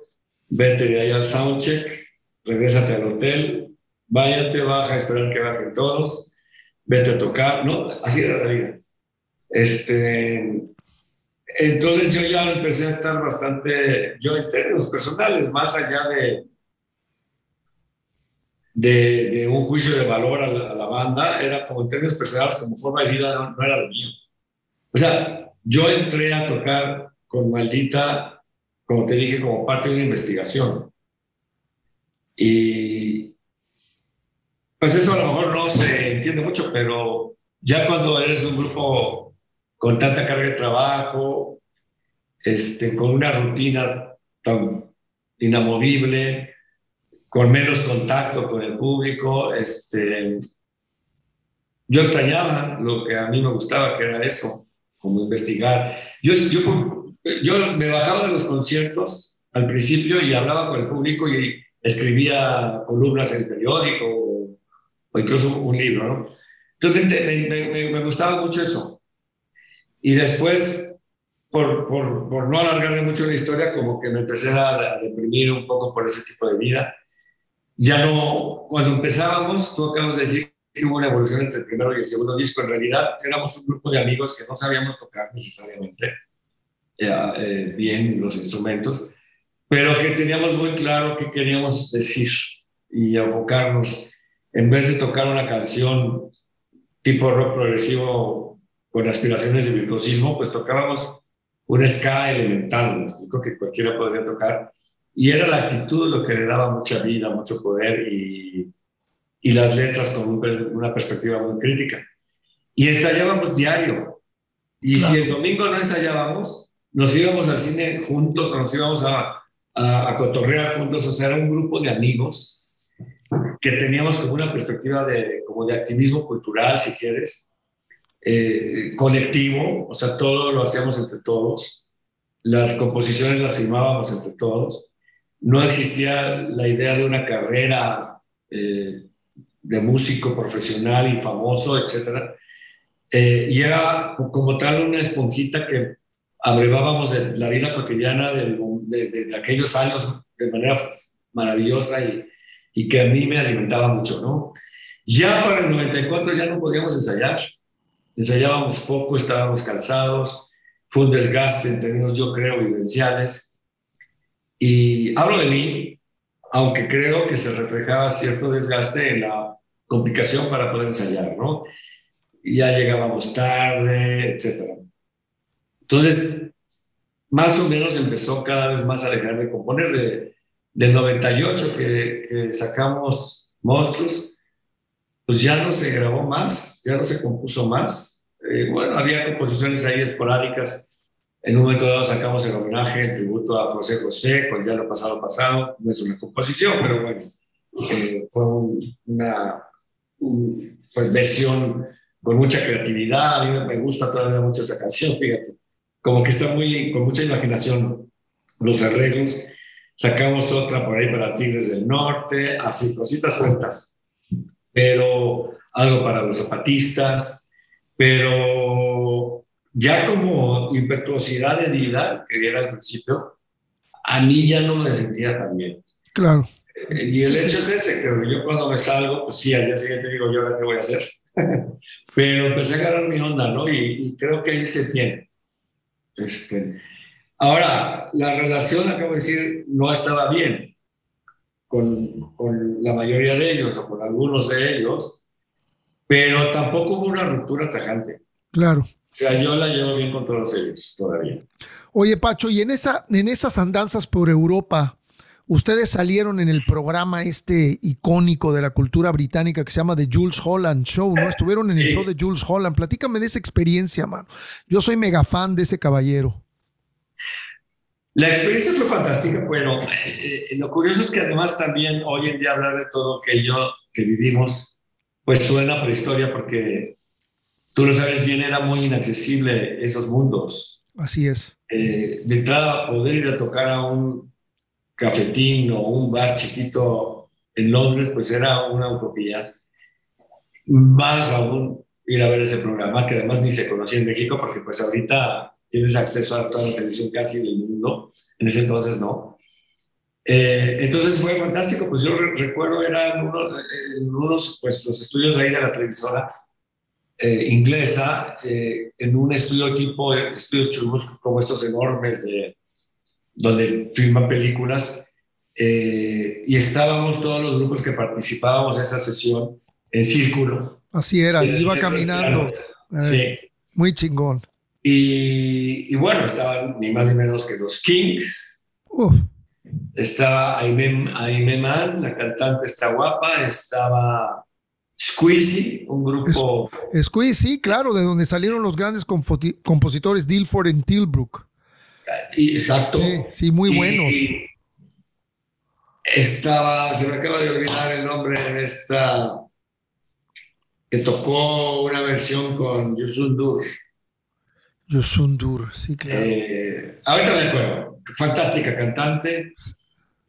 vete de ahí al soundcheck, regrésate al hotel, váyate, baja a esperar que bajen todos, vete a tocar, ¿no? Así era la vida. Este, entonces yo ya empecé a estar bastante, yo en términos personales, más allá de, de, de, un juicio de valor a la, a la, banda, era como en términos personales, como forma de vida, no, no era lo mío. O sea, yo entré a tocar con Maldita, como te dije, como parte de una investigación. Y pues esto a lo mejor no se entiende mucho, pero ya cuando eres un grupo con tanta carga de trabajo, este, con una rutina tan inamovible, con menos contacto con el público, este, yo extrañaba lo que a mí me gustaba, que era eso, como investigar. Yo, yo, yo me bajaba de los conciertos al principio y hablaba con el público y escribía columnas en el periódico o, incluso un libro, ¿no? Entonces me, me, me, gustaba mucho eso. Y después, por, por, por, no alargarme mucho la historia, como que me empecé a, a, deprimir un poco por ese tipo de vida. Ya no, cuando empezábamos, tú acabas de decir que hubo una evolución entre el primero y el segundo disco. En realidad éramos un grupo de amigos que no sabíamos tocar necesariamente eh, eh, bien los instrumentos, pero que teníamos muy claro qué queríamos decir y enfocarnos. En vez de tocar una canción tipo rock progresivo con aspiraciones de virtuosismo, pues tocábamos un ska elemental, creo que cualquiera podría tocar. Y era la actitud lo que le daba mucha vida, mucho poder y, y las letras con una perspectiva muy crítica. Y ensayábamos diario. Y claro. si el domingo no ensayábamos, nos íbamos al cine juntos, nos íbamos a, a, a, cotorrear juntos, o sea, era un grupo de amigos que teníamos como una perspectiva de, como de activismo cultural, si quieres, eh, colectivo, o sea, todo lo hacíamos entre todos, las composiciones las firmábamos entre todos, no existía la idea de una carrera eh, de músico profesional y famoso, etc. Eh, y era como tal una esponjita que abrevábamos la vida cotidiana de, aquellos años de manera maravillosa y, y, que a mí me alimentaba mucho, ¿no? Ya para el 94 ya no podíamos ensayar, ensayábamos poco, estábamos cansados, fue un desgaste en términos, yo creo, vivenciales. Y hablo de mí, aunque creo que se reflejaba cierto desgaste en la complicación para poder ensayar, ¿no? Ya llegábamos tarde, etcétera. Entonces, más o menos empezó cada vez más a dejar de componer. De, del 98 que, que sacamos Monstruos, pues ya no se grabó más, ya no se compuso más. Eh, bueno, había composiciones ahí esporádicas. En un momento dado sacamos el homenaje, el tributo a José José, con Ya lo pasado pasado. No es una composición, pero bueno, eh, fue un, una pues, versión con mucha creatividad. A mí me gusta todavía mucho esa canción, fíjate. Como que está muy, con mucha imaginación los arreglos. Sacamos otra por ahí para Tigres del Norte, así, cositas sueltas. Pero algo para los zapatistas. Pero ya como impetuosidad de vida, que era al principio, a mí ya no me sentía tan bien. Claro. Y el hecho es ese, que yo cuando me salgo, pues sí, al día siguiente digo, yo ahora qué voy a hacer. Pero empecé a agarrar mi onda, ¿no? Y, y, creo que ahí se tiene. Este, ahora, la relación, acabo de decir, no estaba bien con, con la mayoría de ellos o con algunos de ellos, pero tampoco hubo una ruptura tajante. Claro. Yo la llevo bien con todos ellos todavía. Oye, Pacho, y en, esa, en esas andanzas por Europa, Ustedes salieron en el programa este icónico de la cultura británica que se llama The Jules Holland Show, ¿no? Estuvieron en el show de Jules Holland. Platícame de esa experiencia, mano. Yo soy mega fan de ese caballero. La experiencia fue fantástica. Bueno, eh, lo curioso es que además también hoy en día hablar de todo aquello que vivimos, pues suena prehistoria porque tú lo sabes bien, era muy inaccesible esos mundos. Así es. Eh, de entrada, poder ir a tocar a un cafetín o un bar chiquito en Londres, pues era una utopía. Más aún ir a ver ese programa, que además ni se conocía en México, porque pues ahorita tienes acceso a toda la televisión casi del mundo, en ese entonces no. Eh, entonces fue fantástico, pues yo re recuerdo, eran unos, en unos, pues los estudios ahí de la televisora eh, inglesa, eh, en un estudio tipo, estudios churros como estos enormes de donde filman películas, eh, y estábamos todos los grupos que participábamos en esa sesión en círculo. Así era, iba caminando. Eh, sí. Muy chingón. Y, y, bueno, estaban ni más ni menos que los Kings. Uf. Estaba Aime, Aime Man, la cantante está guapa. Estaba Squeezy, un grupo. Squeezy, claro, de donde salieron los grandes compositores Dilford en Tilbrook. Exacto. Sí, sí muy buenos. Y estaba, se me acaba de olvidar el nombre de esta, que tocó una versión con Yusun Dur. Yusun Dur, sí, claro. Eh, ahorita me acuerdo, fantástica cantante.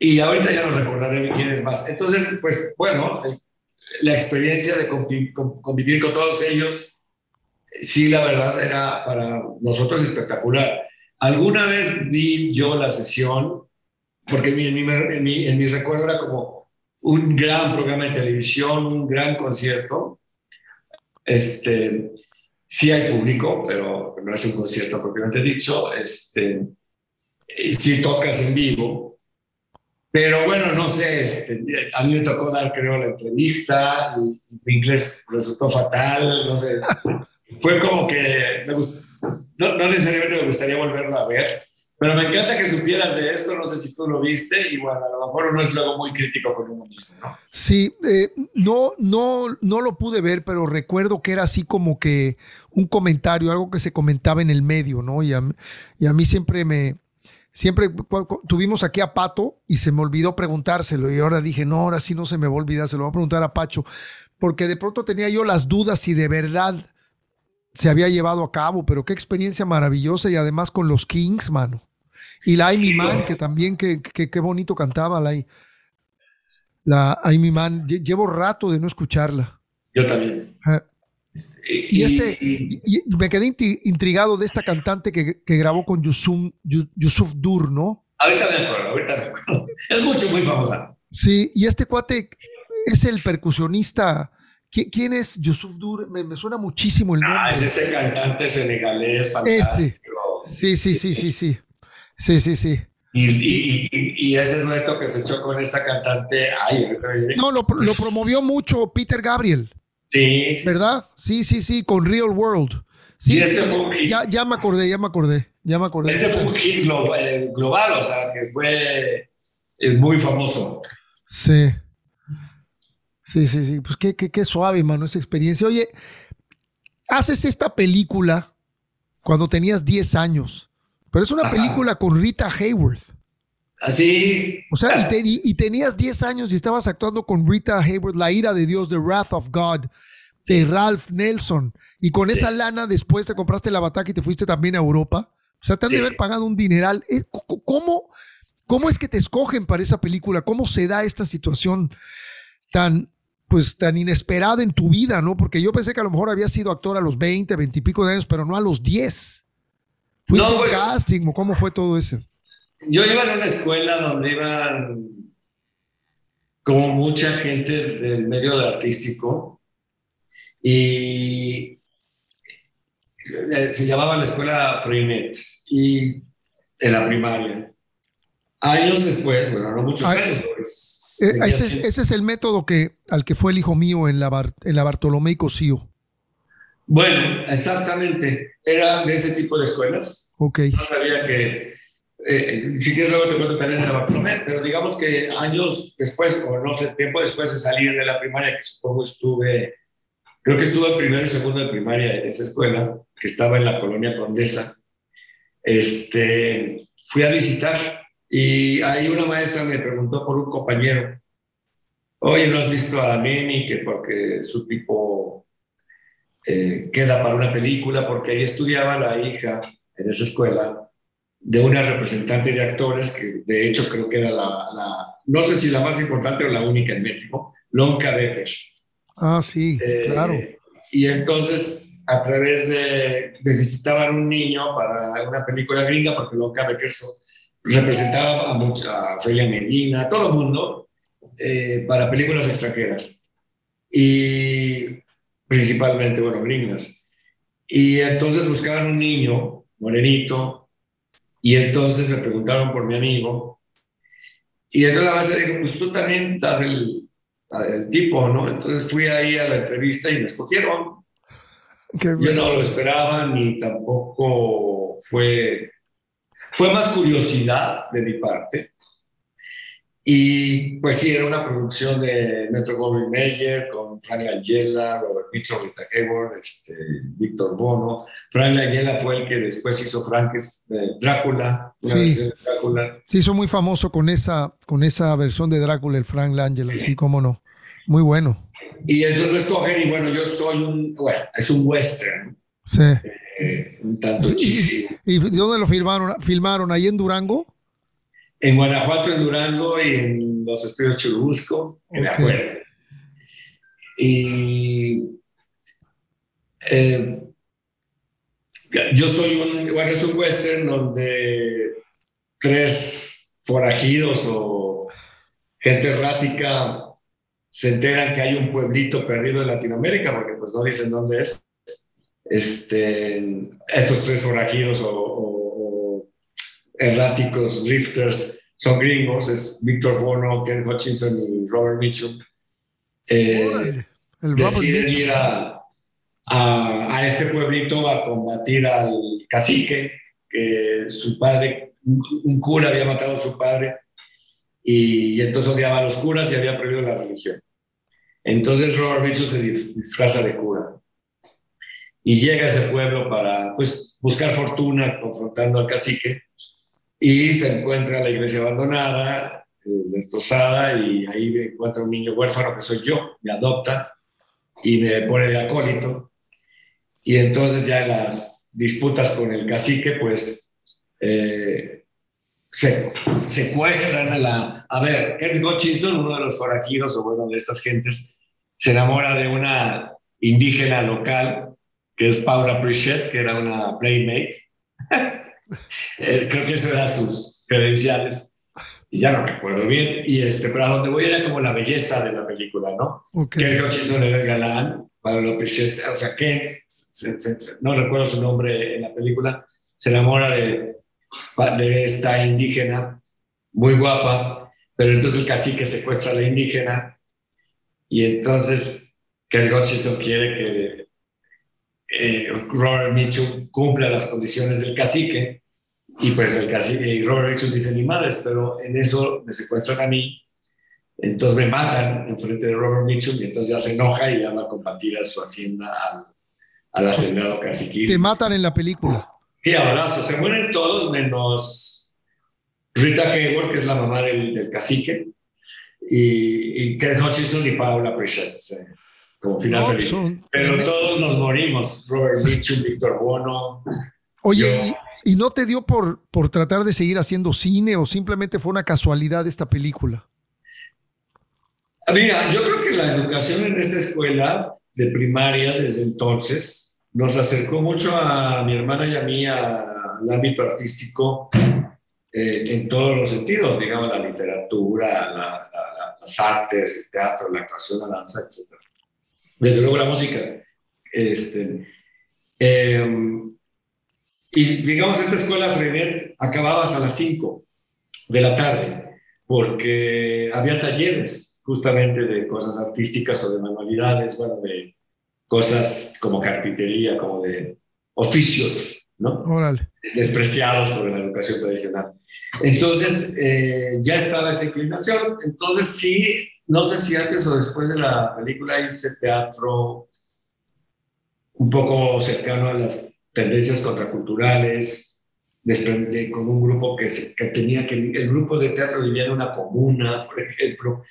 Y ahorita ya no recordaré quién es más. Entonces, pues bueno, la experiencia de convivir con todos ellos, sí, la verdad era para nosotros espectacular. Alguna vez vi yo la sesión, porque en mi, en mi, en mi recuerdo era como un gran programa de televisión, un gran concierto. Este, sí hay público, pero no es un concierto propiamente dicho. Este, sí tocas en vivo. Pero bueno, no sé, este, a mí me tocó dar, creo, la entrevista, mi inglés resultó fatal, no sé. Fue como que me gustó, no, no necesariamente me gustaría volverlo a ver, pero me encanta que supieras de esto, no sé si tú lo viste, y bueno, a lo mejor uno es luego muy crítico con uno mismo, ¿no? Sí, eh, no, no, no lo pude ver, pero recuerdo que era así como que un comentario, algo que se comentaba en el medio, ¿no? Y a, y a mí siempre me, siempre tuvimos aquí a Pato y se me olvidó preguntárselo, y ahora dije, no, ahora sí no se me va a olvidar, se lo voy a preguntar a Pacho, porque de pronto tenía yo las dudas si de verdad se había llevado a cabo, pero qué experiencia maravillosa y además con los Kings, mano. Y la Amy Man, que también, qué que, bonito cantaba la, la Amy Man. Llevo rato de no escucharla. Yo también. Y, este, me quedé intrigado de esta cantante que, que grabó con Yusuf, Yusuf Dur, ¿no? Ahorita me acuerdo, ahorita me acuerdo. Es mucho, muy famosa. Sí, y este cuate es el percusionista. ¿Quién es Yusuf Dur? Me, suena muchísimo el nombre. Ah, es este cantante senegalés fantástico. Ese. Sí, sí, sí, sí, sí. Sí, sí, sí. Y, y, ese dueto que se echó con esta cantante, ay, no, lo, lo promovió mucho Peter Gabriel. Sí. ¿Verdad? Sí, sí, sí, con Real World. Sí, este ya, ya, me acordé, ya me acordé, ya me acordé. Este fue un hit eh, global, o sea, que fue eh, muy famoso. Sí. Sí, sí, sí. Pues qué, qué, qué suave, mano, esa experiencia. Oye, haces esta película cuando tenías 10 años. Pero es una película con Rita Hayworth. Así. O sea, y, tenías 10 años y estabas actuando con Rita Hayworth, La ira de Dios, The Wrath of God, de Ralph Nelson. Y con esa lana después te compraste la bataca y te fuiste también a Europa. O sea, te han de haber pagado un dineral. Eh, ¿Cómo, ¿Cómo es que te escogen para esa película? ¿Cómo se da esta situación tan, pues, tan inesperada en tu vida, no? Porque yo pensé que a lo mejor había sido actor a los 20, 20 y pico de años, pero no a los 10. ¿Fuiste no, casting? ¿Cómo fue todo eso? Yo iba en una escuela donde iban como mucha gente del medio artístico y eh, se llamaba la escuela Freinet y en la primaria. Años después, bueno, no muchos años, pues, eh, ese, es, el método que, al que fue el hijo mío en la, en la Bartolomé y Cosío. Bueno, exactamente. Era de ese tipo de escuelas. Ok. No sabía que, eh, si quieres luego te cuento también de Bartolomé, pero digamos que años después, o no sé, tiempo después de salir de la primaria, que supongo estuve, creo que estuve primero y segundo de primaria en esa escuela, que estaba en la colonia Condesa, este, fui a visitar y ahí una maestra me preguntó por un compañero, oye, ¿no has visto a Neni? Que porque su tipo eh, queda para una película, porque ahí estudiaba la hija en esa escuela de una representante de actores que de hecho creo que era la, no sé si la más importante o la única en México, Lonka Becker. Ah, sí, eh, claro. Y entonces a través de, necesitaban un niño para una película gringa, porque Lonka Becker representaba a, mucha, a Freya Medina, a todo el mundo, eh, para películas extranjeras. Y principalmente, bueno, gringas. Y entonces buscaban un niño, morenito, y entonces me preguntaron por mi amigo, Y entonces la maestra dijo, pues tú también estás el, el tipo, ¿no? Entonces fui ahí a la entrevista y me escogieron. Yo no lo esperaba ni tampoco fue... Fue más curiosidad de mi parte. Y pues sí, era una producción de Metro Goldwyn Mayer con Frank Langella, Robert Mitchell, Rita Hayworth, este, Víctor Bono. Frank Langella fue el que después hizo Frank eh, Drácula, una Sí. versión de Drácula. Se hizo muy famoso con esa, con esa versión de Drácula, el Frank Langella, sí, cómo no. Muy bueno. Y entonces me escogen y bueno, yo soy un, bueno, es un western, Sí. eh, un tanto chifio. ¿Y dónde lo filmaron? ¿Filmaron? ¿Ahí en Durango? En Guanajuato, en Durango y en los estudios Churubusco, que me Ok. acuerdo. Y eh, yo soy un, bueno, es un western donde tres forajidos o gente errática se enteran que hay un pueblito perdido en Latinoamérica, porque pues no dicen dónde es. Este, estos tres forajidos o erráticos, drifters, son gringos, es Victor Bono, Ken Hutchinson y Robert Mitchum. Eh, el deciden ir a, a- a este pueblito a combatir al cacique, que su padre, un, un cura había matado a su padre, y, entonces odiaba a los curas y había prohibido la religión. Entonces Robert Mitchum se dis- disfraza de cura y llega a ese pueblo para pues, buscar fortuna confrontando al cacique y se encuentra la iglesia abandonada, eh, destrozada y ahí encuentra un niño huérfano que soy yo, me adopta y me pone de acólito y entonces ya en las disputas con el cacique pues eh, se secuestran a la... A ver, Henry Hutchinson, uno de los forajidos o bueno de estas gentes, se enamora de una indígena local que es Paula Pritchett, que era una playmate. Eh, Creo que esos eran sus credenciales. Y ya no me acuerdo bien. Y este, pero a donde voy era como la belleza de la película, ¿no? Ok. Ken Hutchinson era el galán, Paula Pritchett, o sea, Ken, se- se- se- no recuerdo su nombre en la película, se enamora de, de esta indígena, muy guapa, pero entonces el cacique secuestra a la indígena y entonces Ken Hutchinson quiere que eh, Robert Mitchum cumpla las condiciones del cacique y pues el cacique y Robert Mitchum dice ni madres, pero en eso me secuestran a mí, entonces me matan en frente de Robert Mitchum y entonces ya se enoja y ya va a combatir a su hacienda al, al hacendado cacique. Te matan en la película. Sí, abrazo. Se mueren todos menos Rita Hayworth, que es la mamá del, del cacique, y, y Ken Hutchinson y Paula Pritchett, sí, como final No, feliz. son- Pero todos nos morimos. Robert Mitchum, Víctor Bono. Oye, Yo- ¿y, no te dio por, por tratar de seguir haciendo cine o simplemente fue una casualidad esta película? Mira, yo creo que la educación en esta escuela de primaria desde entonces nos acercó mucho a mi hermana y a mí al ámbito artístico eh, en todos los sentidos, digamos, la literatura, la- la- la- las artes, el teatro, la actuación, la danza, etc. Desde luego la música. Este, eh, y digamos, esta escuela Frenet acababas a las 5 de la tarde porque había talleres justamente de cosas artísticas o de manualidades, bueno, de cosas como carpintería, como de oficios, ¿no? Órale. despreciados por la educación tradicional. Entonces, eh, ya estaba esa inclinación. Entonces, sí, no sé si antes o después de la película hice teatro un poco cercano a las tendencias contraculturales, con un grupo que tenía que, el grupo de teatro vivía en una comuna, por ejemplo,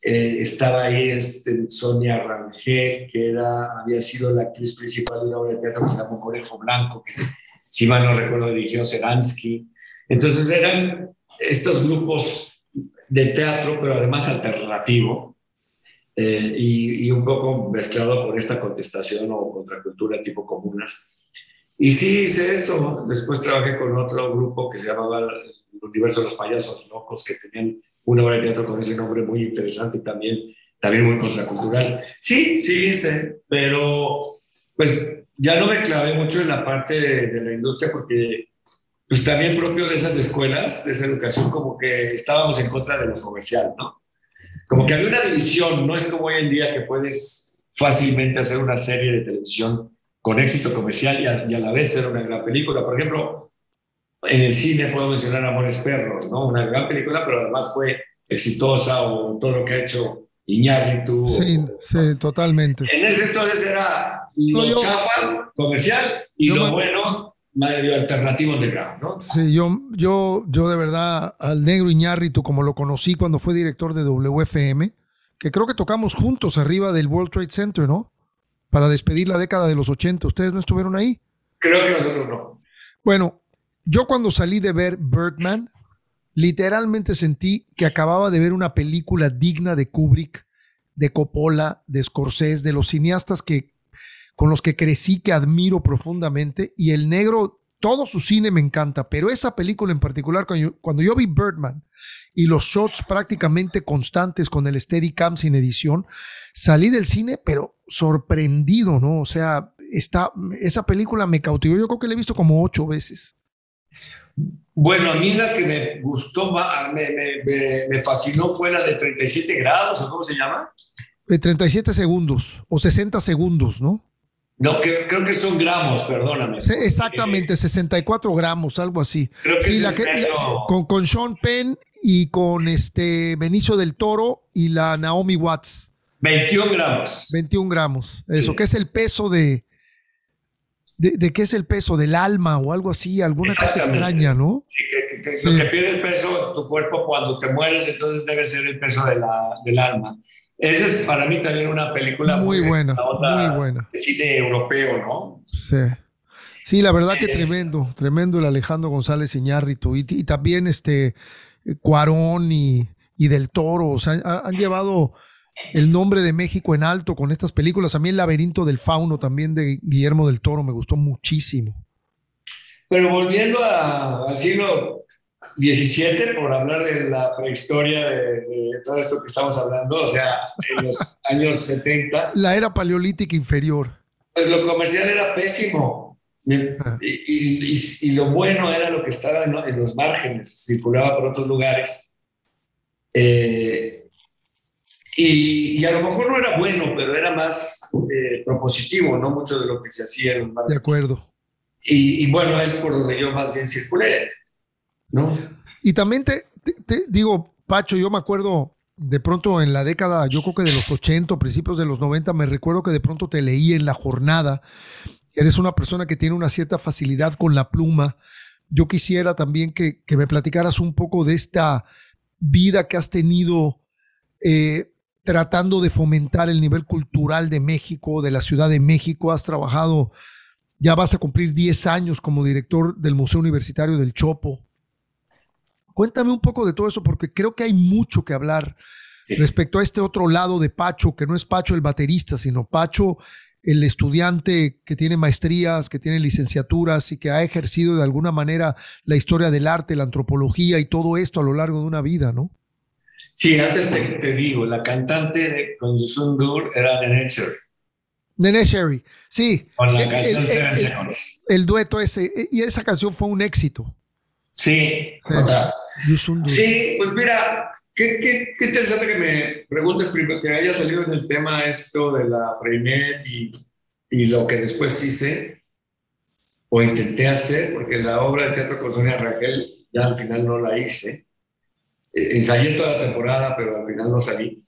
eh, estaba ahí este, Sonia Rangel, que era, había sido la actriz principal de una obra de teatro que se llamó Conejo Blanco, que si mal no recuerdo dirigió Seransky. Entonces eran estos grupos de teatro, pero además alternativo, eh, y, y un poco mezclado con esta contestación o contracultura tipo comunas. Y sí hice eso. Después trabajé con otro grupo que se llamaba el Universo de los Payasos Locos, que tenían una obra de teatro con ese nombre muy interesante y también, también muy contracultural. Sí, sí hice, pero pues ya no me clavé mucho en la parte de, de la industria porque pues también propio de esas escuelas, de esa educación, como que estábamos en contra de lo comercial, ¿no? Como que había una división, no es como hoy en día que puedes fácilmente hacer una serie de televisión con éxito comercial y a, la vez ser una gran película. Por ejemplo, en el cine puedo mencionar Amores Perros, ¿no? Una gran película, pero además fue exitosa o todo lo que ha hecho Iñárritu. Sí, sí, totalmente. En ese entonces era lo chafa comercial y lo bueno medio alternativo de ¿no? Sí, yo, yo, yo de verdad al negro Iñárritu, como lo conocí cuando fue director de WFM, que creo que tocamos juntos arriba del World Trade Center, ¿no? Para despedir la década de los 80. ¿Ustedes no estuvieron ahí? Creo que nosotros no. Bueno, yo cuando salí de ver Birdman, literalmente sentí que acababa de ver una película digna de Kubrick, de Coppola, de Scorsese, de los cineastas que, con los que crecí, que admiro profundamente. Y el negro, todo su cine me encanta, pero esa película en particular, cuando yo, cuando yo vi Birdman y los shots prácticamente constantes con el Steadicam sin edición, salí del cine, pero sorprendido, ¿no? O sea, está, esa película me cautivó. Yo creo que la he visto como ocho veces. Bueno, a mí la que me gustó, me, me, me, fascinó fue la de 37 grados, ¿o cómo se llama? De 37 segundos o 60 segundos, ¿no? No, que, creo que son gramos, perdóname. exactamente, 64 gramos, algo así. Creo que sí, la que, con, con Sean Penn y con este Benicio del Toro y la Naomi Watts. 21 gramos. 21 gramos. Eso, que es el peso de, de, qué es el peso del alma o algo así, alguna cosa extraña, ¿no? Sí, que, Lo que pierde el peso tu cuerpo cuando te mueres, entonces debe ser el peso de la, del alma. Esa es para mí también una película muy, buena, muy buena. De cine europeo, ¿no? Sí. Sí, la verdad que tremendo, tremendo el Alejandro González Iñárritu y, y también este Cuarón y, y, Del Toro, o sea, han llevado el nombre de México en alto con estas películas. A mí El laberinto del fauno también de Guillermo del Toro me gustó muchísimo. Pero volviendo al siglo XVII, por hablar de la prehistoria de, todo esto que estamos hablando, o sea, en los años 70. La era paleolítica inferior. Pues lo comercial era pésimo. Ah. Y, lo bueno era lo que estaba en, los márgenes, circulaba por otros lugares. Eh, y, a lo mejor no era bueno, pero era más eh, propositivo, ¿no? Mucho de lo que se hacía en los De acuerdo. Y, bueno, es por donde yo más bien circulé, Y también te, digo, Pacho, yo me acuerdo de pronto en la década, yo creo que de los 80, principios de los 90, me recuerdo que de pronto te leí en la jornada. Eres una persona que tiene una cierta facilidad con la pluma. Yo quisiera también que, que me platicaras un poco de esta vida que has tenido eh, tratando de fomentar el nivel cultural de México, de la Ciudad de México. Has trabajado, ya vas a cumplir 10 años como director del Museo Universitario del Chopo. Cuéntame un poco de todo eso, porque creo que hay mucho que hablar respecto a este otro lado de Pacho, que no es Pacho el baterista, sino Pacho el estudiante que tiene maestrías, que tiene licenciaturas y que ha ejercido de alguna manera la historia del arte, la antropología y todo esto a lo largo de una vida, ¿no? Sí, antes te, digo, la cantante de con Dur era Nene Cherry. Nene Cherry, sí. Con la canción el, el, dueto ese, y esa canción fue un éxito. Sí, sí. Sí pues mira, qué, qué, qué, interesante que me preguntes primero, que haya salido en el tema esto de la Freinet y, y lo que después hice o intenté hacer, porque la obra de teatro con Sonia Raquel ya al final no la hice ensayé toda la temporada, pero al final no salí.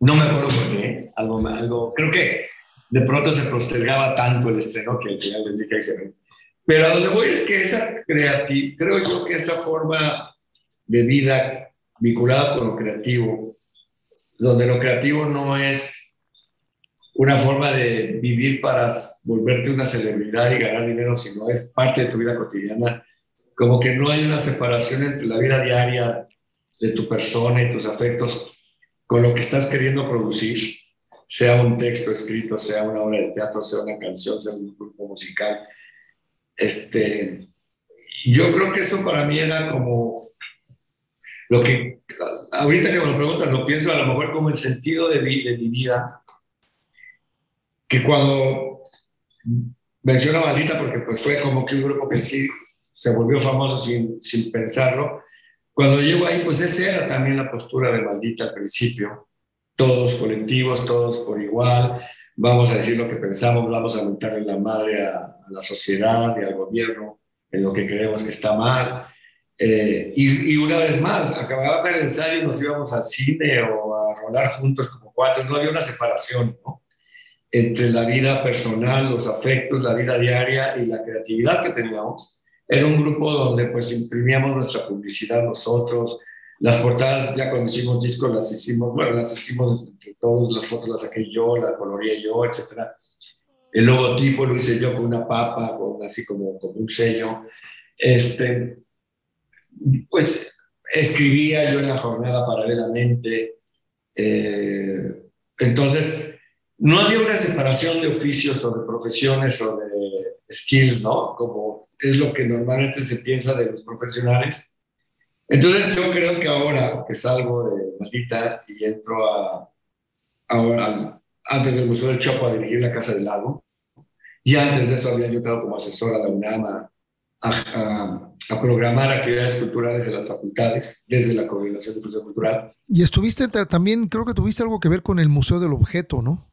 No me acuerdo por qué, algo, algo, creo que de pronto se postergaba tanto el estreno que al final les dije, ahí se Pero a donde voy es que esa creativa, creo yo que esa forma de vida vinculada con lo creativo, donde lo creativo no es una forma de vivir para volverte una celebridad y ganar dinero, sino es parte de tu vida cotidiana, como que no hay una separación entre la vida diaria de tu persona y tus afectos con lo que estás queriendo producir, sea un texto escrito, sea una obra de teatro, sea una canción, sea un grupo musical. Este, yo creo que eso para mí era como lo que, ahorita que me lo preguntas, lo pienso a lo mejor como el sentido de, de mi vida, que cuando menciono a Maldita, porque pues fue como que un grupo que sí se volvió famoso sin, sin pensarlo. Cuando llego ahí, pues esa era también la postura de Maldita al principio. Todos colectivos, todos por igual, vamos a decir lo que pensamos, vamos a mentarle la madre a, a la sociedad y al gobierno en lo que creemos que está mal. Eh, y, y, una vez más, acababa el ensayo y nos íbamos al cine o a rodar juntos como cuates, no había una separación ¿no? entre la vida personal, los afectos, la vida diaria y la creatividad que teníamos. Era un grupo donde pues imprimíamos nuestra publicidad nosotros, las portadas ya cuando hicimos discos las hicimos, bueno, las hicimos entre todos, las fotos las saqué yo, las coloreé yo, etc. El logotipo lo hice yo con una papa, con, así como, como un sello. Este, pues escribía yo en la jornada paralelamente. Eh, entonces, no había una separación de oficios o de profesiones o de skills, ¿no? Como es lo que normalmente se piensa de los profesionales. Entonces, yo creo que ahora que salgo de Maldita y entro a, ahora, antes del Museo del Chopo a dirigir la Casa del Lago, y antes de eso había yo estado como asesora de UNAM a, a a programar actividades culturales en las facultades desde la coordinación de difusión cultural. Y estuviste también, creo que tuviste algo que ver con el Museo del Objeto, ¿no?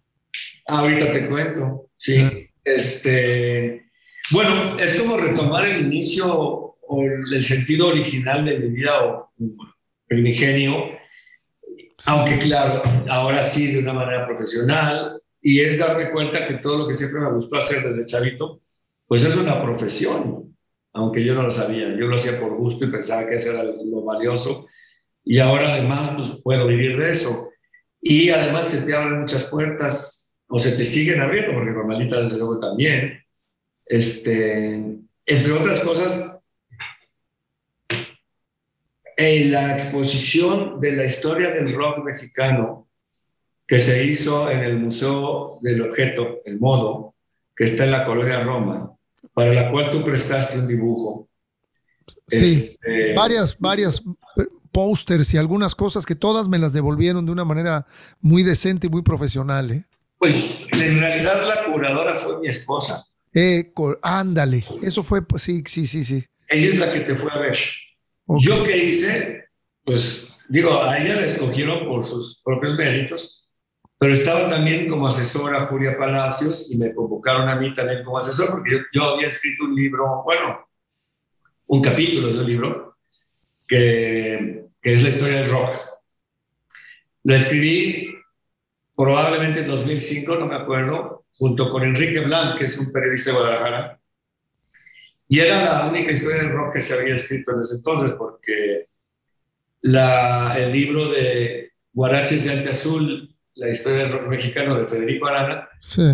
Ah, ahorita te cuento, sí. Ah. Este, bueno, es como retomar el inicio o el sentido original de mi vida o primigenio, aunque claro, ahora sí de una manera profesional, y es darme cuenta que todo lo que siempre me gustó hacer desde chavito, pues es una profesión aunque yo no lo sabía. Yo lo hacía por gusto y pensaba que eso era lo valioso. Y ahora además pues, puedo vivir de eso. Y además se te abren muchas puertas o se te siguen abriendo, porque normalita desde luego también. Este, entre otras cosas, en la exposición de la historia del rock mexicano que se hizo en el Museo del Objeto, el Modo, que está en la colonia Roma, para la cual tú prestaste un dibujo. Sí, este, varias, varias pósters y algunas cosas que todas me las devolvieron de una manera muy decente y muy profesional. ¿eh? Pues en realidad la curadora fue mi esposa. Eh, ándale, eso fue, pues sí, sí, sí, sí. Ella es la que te fue a ver. Yo qué hice, pues digo, a ella la escogieron por sus propios méritos pero estaba también como asesora Julia Palacios y me convocaron a mí también como asesor porque yo, había escrito un libro, bueno, un capítulo de un libro que, que es la historia del rock. Lo escribí probablemente en 2005, no me acuerdo, junto con Enrique Blanc, que es un periodista de Guadalajara. Y era la única historia del rock que se había escrito en ese entonces, porque la, el libro de Guaraches de Ante Azul la historia del rock mexicano de Federico Arana, sí.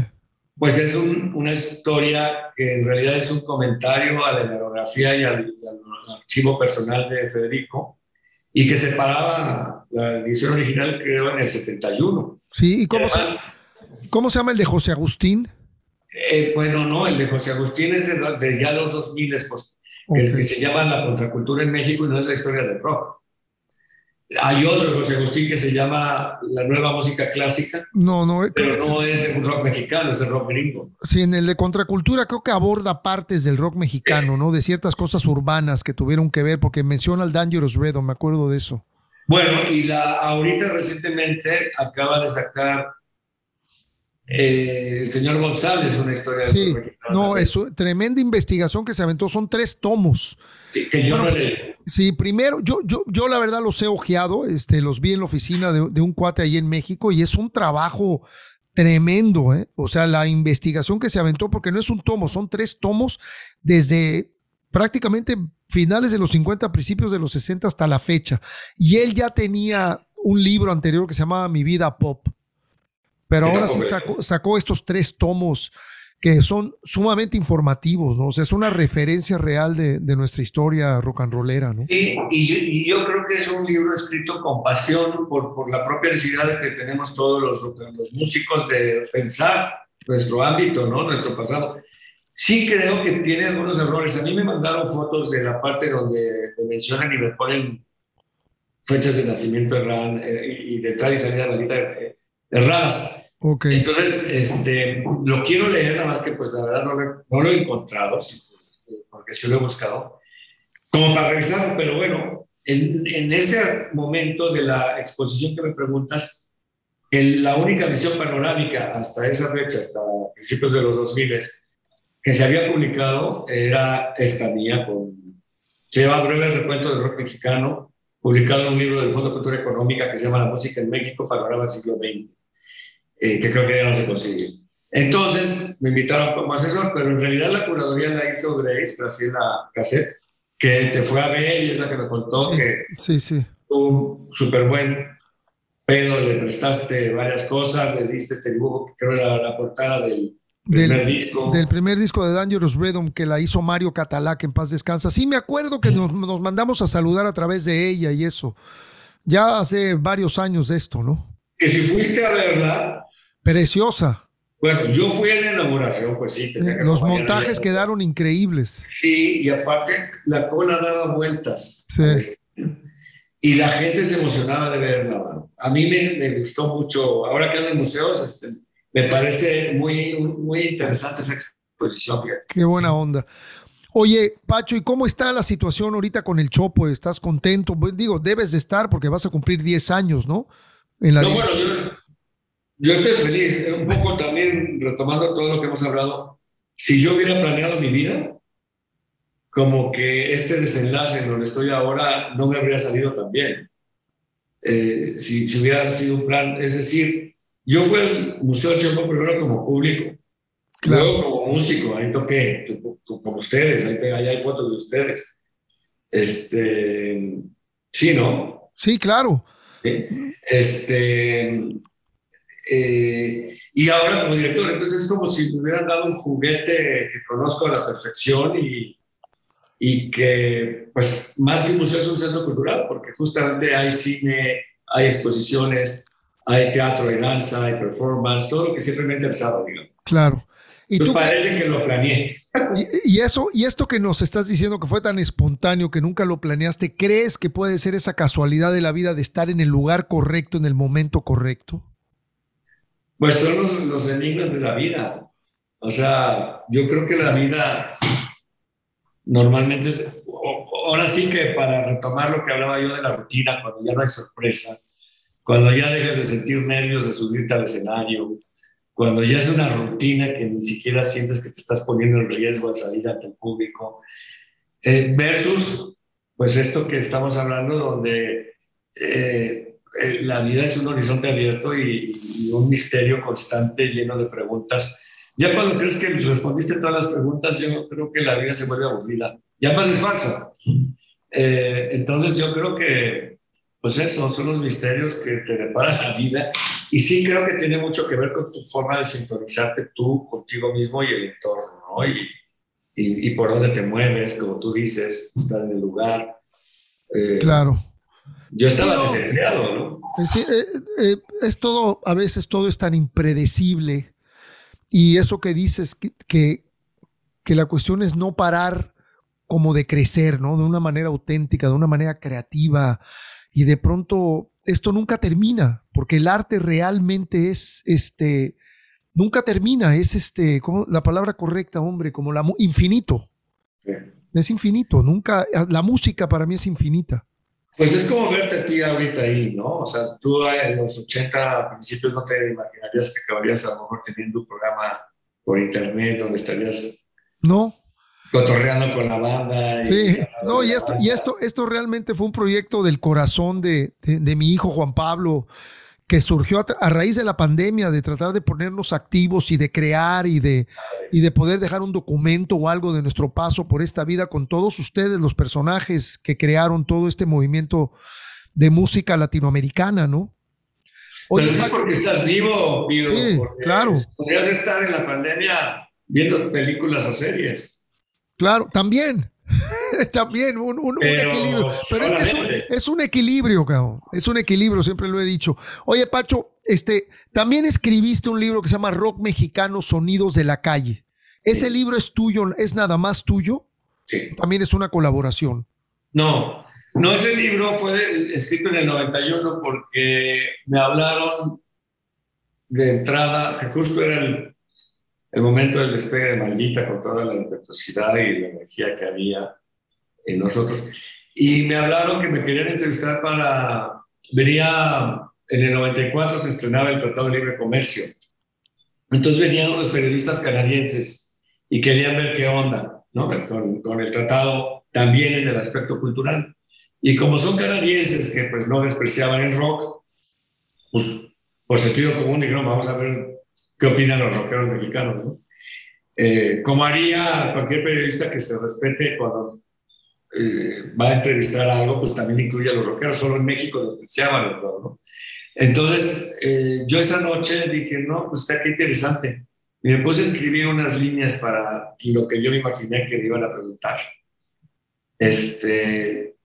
pues es una historia que en realidad es un comentario a la hemerografía y al, archivo personal de Federico y que separaba la edición original creo en el 71. Sí, ¿y cómo, se, cómo se llama el de José Agustín? Eh, bueno, no, el de José Agustín es de, ya los 2000, pues, que, que, se llama La contracultura en México y no es la historia del rock. Hay otro José Agustín que se llama La Nueva Música Clásica. No, no. Pero no es un rock mexicano, es de rock gringo. Sí, en el de Contracultura creo que aborda partes del rock mexicano, ¿no? De ciertas cosas urbanas que tuvieron que ver, porque menciona al Dangerous Redo, me acuerdo de eso. Bueno, y la ahorita recientemente acaba de sacar eh, el señor González una historia de sí, no, es tremenda investigación que se aventó, son tres tomos. Sí, que yo no leí. Sí, primero, yo, yo, yo la verdad los he ojeado, este, los vi en la oficina de, de un cuate ahí en México y es un trabajo tremendo, ¿eh? O sea, la investigación que se aventó, porque no es un tomo, son tres tomos desde prácticamente finales de los 50, principios de los 60 hasta la fecha. Y él ya tenía un libro anterior que se llamaba Mi vida pop. Pero ahora sí sacó, sacó estos tres tomos que son sumamente informativos, ¿no? O sea, es una referencia real de, de nuestra historia rock and rollera, ¿no? Sí, y yo, y yo, creo que es un libro escrito con pasión por, por la propia necesidad que tenemos todos los, los músicos de pensar nuestro ámbito, ¿no? Nuestro pasado. Sí creo que tiene algunos errores. A mí me mandaron fotos de la parte donde me mencionan y me ponen fechas de nacimiento erran, eh, y de entrada y salida eh, erradas. Entonces, este, lo quiero leer, nada más que pues la verdad no, lo he encontrado, porque sí lo he buscado. como para revisarlo, pero bueno, en, en ese momento de la exposición que me preguntas, el, la única visión panorámica hasta esa fecha, hasta principios de los 2000, que se había publicado era esta mía, con, se llama Breve Recuento del Rock Mexicano, publicado en un libro del Fondo de Cultura Económica que se llama La Música en México, Panorama siglo XX, eh, que creo que ya no se consigue. Entonces me invitaron como asesor, pero en realidad la curaduría la hizo Grace, Graciela Cassette, que te fue a ver y es la que me contó Sí, que sí, sí. un súper buen pedo, le prestaste varias cosas, le diste este dibujo que creo era la portada del primer Del, disco. del primer disco de Dangerous Rhythm que la hizo Mario Catalá, que en paz descansa. Sí, me acuerdo que nos, nos mandamos a saludar a través de ella y eso. Ya hace varios años de esto, ¿no? Que si fuiste a verla, Preciosa. bueno, yo fui en la inauguración, pues sí. tenía que Los a montajes quedaron increíbles. Sí, y aparte la cola daba vueltas. Sí. Y la gente se emocionaba de verla. A mí me, me gustó mucho. Ahora que ando en museos, este, me parece muy, muy interesante esa exposición. fíjate. Qué buena onda. Oye, Pacho, ¿y cómo está la situación ahorita con el Chopo? ¿Estás contento? Pues, digo, debes de estar porque vas a cumplir 10 años, ¿no? En la No, bueno, yo, yo estoy feliz. eh, Un poco también retomando todo lo que hemos hablado. Si yo hubiera planeado mi vida, como que este desenlace en donde estoy ahora no me habría salido tan bien. Eh, si, si hubiera sido un plan, es decir, yo fui al Museo del Chopo primero como público, Claro. luego como músico, ahí toqué, como ustedes, ahí, te- ahí hay fotos de ustedes. Este, sí, ¿no? Sí, claro. Este, eh, y ahora como director, entonces es como si me hubieran dado un juguete que conozco a la perfección y, y que, pues, más que un museo es un centro cultural, porque justamente hay cine, hay exposiciones, hay teatro, hay danza, hay performance, todo lo que siempre me ha interesado, digamos. Claro. ¿Y Entonces tú parece que lo planeé. Y, y eso, y esto que nos estás diciendo que fue tan espontáneo, que nunca lo planeaste, ¿crees que puede ser esa casualidad de la vida de estar en el lugar correcto, en el momento correcto? Pues son los, los enigmas de la vida. O sea, yo creo que la vida normalmente es, ahora sí que para retomar lo que hablaba yo de la rutina, cuando ya no hay sorpresa, cuando ya dejas de sentir nervios de subirte al escenario, cuando ya es una rutina que ni siquiera sientes que te estás poniendo en riesgo al salir ante el público, eh, versus pues esto que estamos hablando donde eh, eh, la vida es un horizonte abierto y, un misterio constante lleno de preguntas. Ya cuando crees que respondiste todas las preguntas, yo creo que la vida se vuelve aburrida. Y además es falso. Eh, entonces yo creo que, pues eso, son los misterios que te depara la vida. Y sí creo que tiene mucho que ver con tu forma de sintonizarte tú, contigo mismo y el entorno, ¿no? Y, y, y por dónde te mueves, como tú dices, estar en el lugar. Eh, Claro. Yo estaba No. desempleado, ¿no? Es, eh, eh, es todo, a veces todo es tan impredecible. Y eso que dices, que, que, que la cuestión es no parar como de crecer, ¿no? De una manera auténtica, de una manera creativa. Y de pronto esto nunca termina, porque el arte realmente es, este, nunca termina, es este, ¿cómo? la palabra correcta, hombre, como la infinito. Sí. Es infinito, nunca, la música para mí es infinita. Pues es como verte a ti ahorita ahí, ¿no? O sea, tú en los 80 principios no te imaginarías que acabarías a lo mejor teniendo un programa por internet donde estarías ¿No? cotorreando con la banda. y- Sí, no, y esto, y esto, esto realmente fue un proyecto del corazón de, de- de mi hijo Juan Pablo, que surgió a, raíz de la pandemia, de tratar de ponernos activos y de crear y de, y de poder dejar un documento o algo de nuestro paso por esta vida con todos ustedes, los personajes que crearon todo este movimiento de música latinoamericana, ¿no? Oye, Pero es porque estás vivo, Piro. Sí, claro. Podrías estar en la pandemia viendo películas o series. Claro, también. también un, un- un Pero equilibrio. Pero es que es un, solamente. es un equilibrio, cabrón. Es un equilibrio, siempre lo he dicho. Oye, Pacho, este, también escribiste un libro que se llama Rock Mexicano, Sonidos de la Calle. ¿Ese Sí. libro es tuyo? ¿Es nada más tuyo? Sí. También es una colaboración. No, no, ese libro fue escrito en el 91 porque me hablaron de entrada, que justo era el, el momento del despegue de Maldita con toda la impetuosidad y la energía que había. En nosotros. Y me hablaron que me querían entrevistar para... Venía en el 94, se estrenaba el Tratado de Libre Comercio. Entonces venían unos periodistas canadienses y querían ver qué onda, ¿no? Con, con el tratado también en el aspecto cultural. Y como son canadienses que pues no despreciaban el rock, pues por sentido común dijeron, vamos a ver qué opinan los rockeros mexicanos, ¿no? Eh, como haría cualquier periodista que se respete cuando eh, va a entrevistar algo, pues también incluye a los rockeros. Solo en México el rock, ¿no? Entonces, eh, yo esa noche dije, no, pues está qué interesante. Y me puse a escribir unas líneas para lo que yo me imaginé que me iban a preguntar. Este,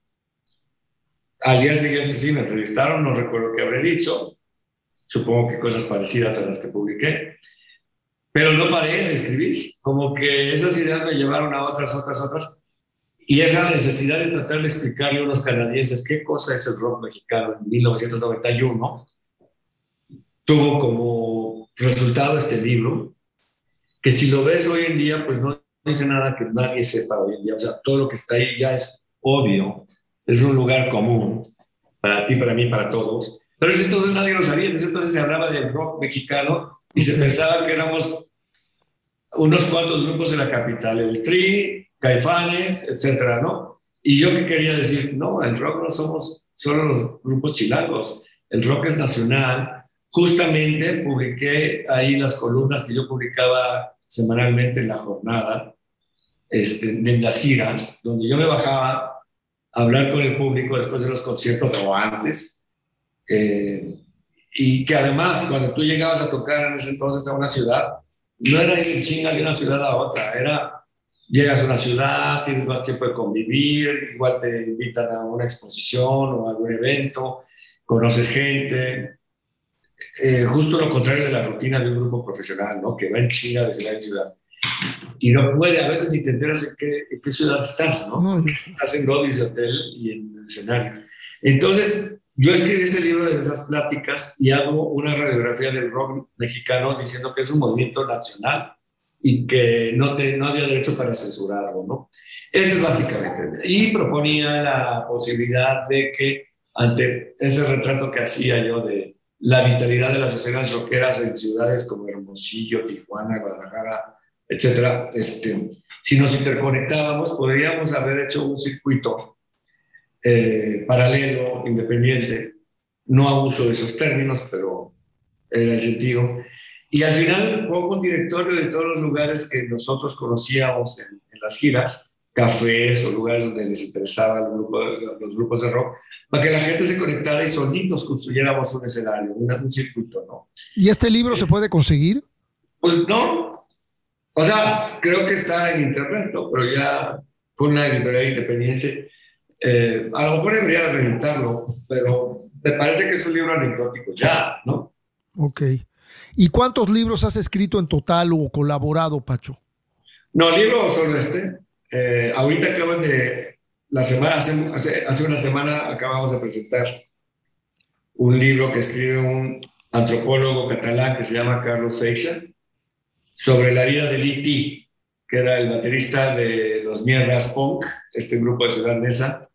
al día siguiente sí me entrevistaron, no recuerdo qué habré dicho, supongo que cosas parecidas a las que publiqué, pero no paré de escribir, como que esas ideas me llevaron a otras, otras, otras, y esa necesidad de tratar de explicarle a unos canadienses qué cosa es el rock mexicano en 1991, tuvo como resultado este libro, que si lo ves hoy en día, pues no dice nada que nadie sepa hoy en día, o sea, todo lo que está ahí ya es obvio, es un lugar común para ti, para mí, para todos, pero ese entonces nadie lo sabía, en ese entonces se hablaba del rock mexicano y se pensaba que éramos unos cuantos grupos de la capital, el Tri, Caifanes, etcétera, ¿no? Y yo que quería decir, no, el rock no somos solo los grupos chilangos, el rock es nacional. Justamente publiqué ahí las columnas que yo publicaba semanalmente en la jornada, este, en las giras, donde yo me bajaba a hablar con el público después de los conciertos o antes. Eh, y que además, cuando tú llegabas a tocar en ese entonces a una ciudad, no era ir en chinga de una ciudad a otra, era llegas a una ciudad, tienes más tiempo de convivir, igual te invitan a una exposición o a algún evento, conoces gente. Eh, justo lo contrario de la rutina de un grupo profesional, ¿no? Que va en chinga de ciudad en ciudad. Y no puede, a veces ni te enteras en qué, qué ciudad estás, ¿no? Estás en lobbies de hotel y en escenario. Entonces, yo escribí ese libro de esas pláticas y hago una radiografía del rock mexicano diciendo que es un movimiento nacional y que no, te, no había derecho para censurarlo, ¿no? Eso es básicamente. Y proponía la posibilidad de que ante ese retrato que hacía yo de la vitalidad de las escenas rockeras en ciudades como Hermosillo, Tijuana, Guadalajara, etcétera, este, si nos interconectábamos, podríamos haber hecho un circuito eh, paralelo, independiente. No abuso de esos términos, pero era el sentido y al final pongo un directorio de todos los lugares que nosotros conocíamos en, las giras, cafés o lugares donde les interesaba el grupo, los grupos de rock, para que la gente se conectara y solitos construyéramos un escenario, un, circuito, ¿no? ¿Y este libro se puede conseguir? Pues no. O sea, creo que está en internet, ¿no? pero ya fue una editorial independiente. Eh, a lo mejor debería reeditarlo, pero me parece que es un libro anecdótico ya, ¿no? Ok. ¿Y cuántos libros has escrito en total o colaborado, Pacho? No, libro solo este. Eh, ahorita acaban de, la semana, hace, una semana acabamos de presentar un libro que escribe un antropólogo catalán que se llama Carlos Feixa sobre la vida de Liti, que era el baterista de los Mierdas Punk, este grupo de Ciudad Mesa.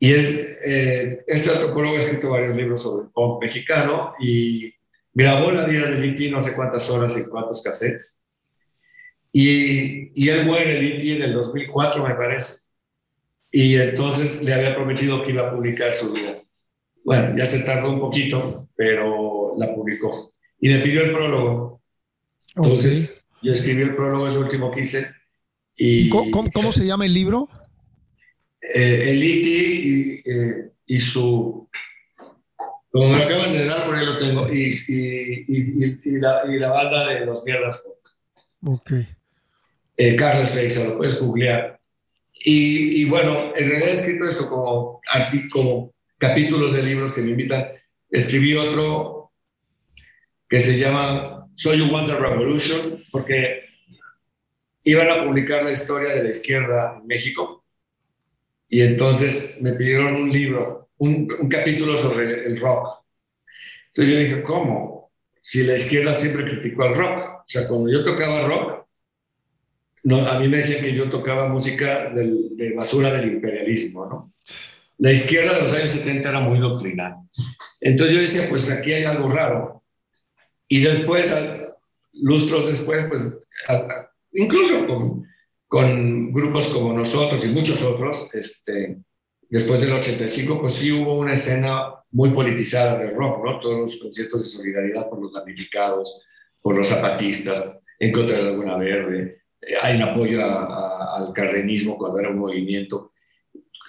Y es, eh, este antropólogo ha escrito varios libros sobre el punk mexicano y grabó la vida de Liti no sé cuántas horas y cuántos cassettes. Y, y él muere, Liti, en el 2004, me parece. Y entonces le había prometido que iba a publicar su vida. Bueno, ya se tardó un poquito, pero la publicó. Y me pidió el prólogo. Entonces, yo escribí el prólogo, el último que hice. Y, ¿Cómo, cómo, se llama el libro? Eh, el Liti y, eh, y su como me acaban de dar, por ahí lo tengo. Y, y, y, y la, la, banda de los mierdas. Ok. Eh, Carlos Freixa, lo puedes googlear. Y, bueno, en realidad he escrito eso como, como capítulos de libros que me invitan. Escribí otro que se llama Soy un Wonder Revolution, porque iban a publicar la historia de la izquierda en México. Y entonces me pidieron un libro un, capítulo sobre el rock. Entonces yo dije, ¿cómo? Si la izquierda siempre criticó al rock. O sea, cuando yo tocaba rock, no, a mí me decían que yo tocaba música de basura del imperialismo, ¿no? La izquierda de los años 70 era muy doctrinal. Entonces yo decía, pues aquí hay algo raro. Y después, lustros después, pues incluso con, con, grupos como nosotros y muchos otros, este, después del 85, pues sí hubo una escena muy politizada de rock, ¿no? Todos los conciertos de solidaridad por los damnificados, por los zapatistas, en contra de la Laguna Verde. Un apoyo al cardenismo cuando era un movimiento.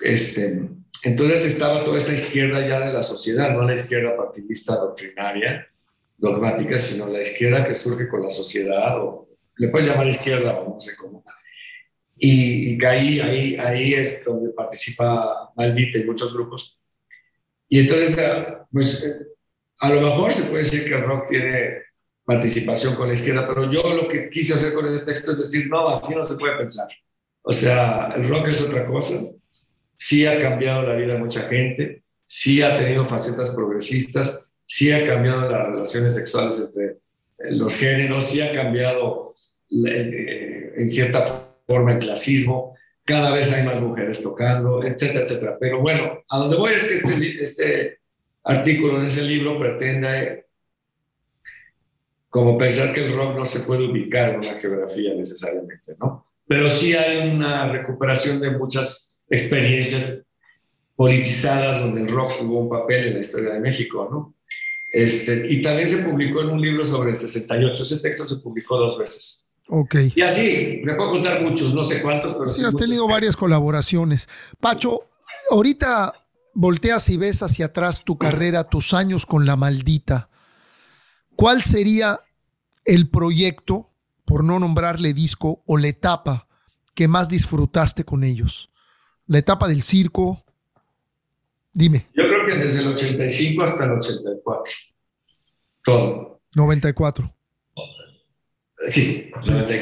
Este, entonces estaba toda esta izquierda ya de la sociedad, no la izquierda partidista doctrinaria, dogmática, sino la izquierda que surge con la sociedad, o le puedes llamar izquierda o no sé cómo. Y, y ahí, ahí, ahí es donde participa Maldita y muchos grupos. Y entonces, ah, pues, a lo mejor se puede decir que el rock tiene participación con la izquierda, pero yo lo que quise hacer con ese texto es decir, no, así no se puede pensar. O sea, el rock es otra cosa, sí ha cambiado la vida de mucha gente, sí ha tenido facetas progresistas, sí ha cambiado las relaciones sexuales entre eh, los géneros, sí ha cambiado eh, en cierta forma el clasismo, cada vez hay más mujeres tocando, etcétera, etcétera. Pero bueno, a donde voy es que este, este artículo en ese libro pretende como pensar que el rock no se puede ubicar en una geografía necesariamente, ¿no? Pero sí hay una recuperación de muchas experiencias politizadas donde el rock jugó un papel en la historia de México, ¿no? Este, y también se publicó en un libro sobre el 68. Ese texto se publicó dos veces. Ok. Y así, me puedo contar muchos, no sé cuántos, pero sí. has tenido varias colaboraciones. Pacho, ahorita volteas y ves hacia atrás tu carrera, tus años con la maldita. ¿Cuál sería el proyecto, por no nombrarle disco, o la etapa que más disfrutaste con ellos? la etapa del circo? Dime. Yo creo que desde el 85 hasta el 84. Todo. 94. Sí,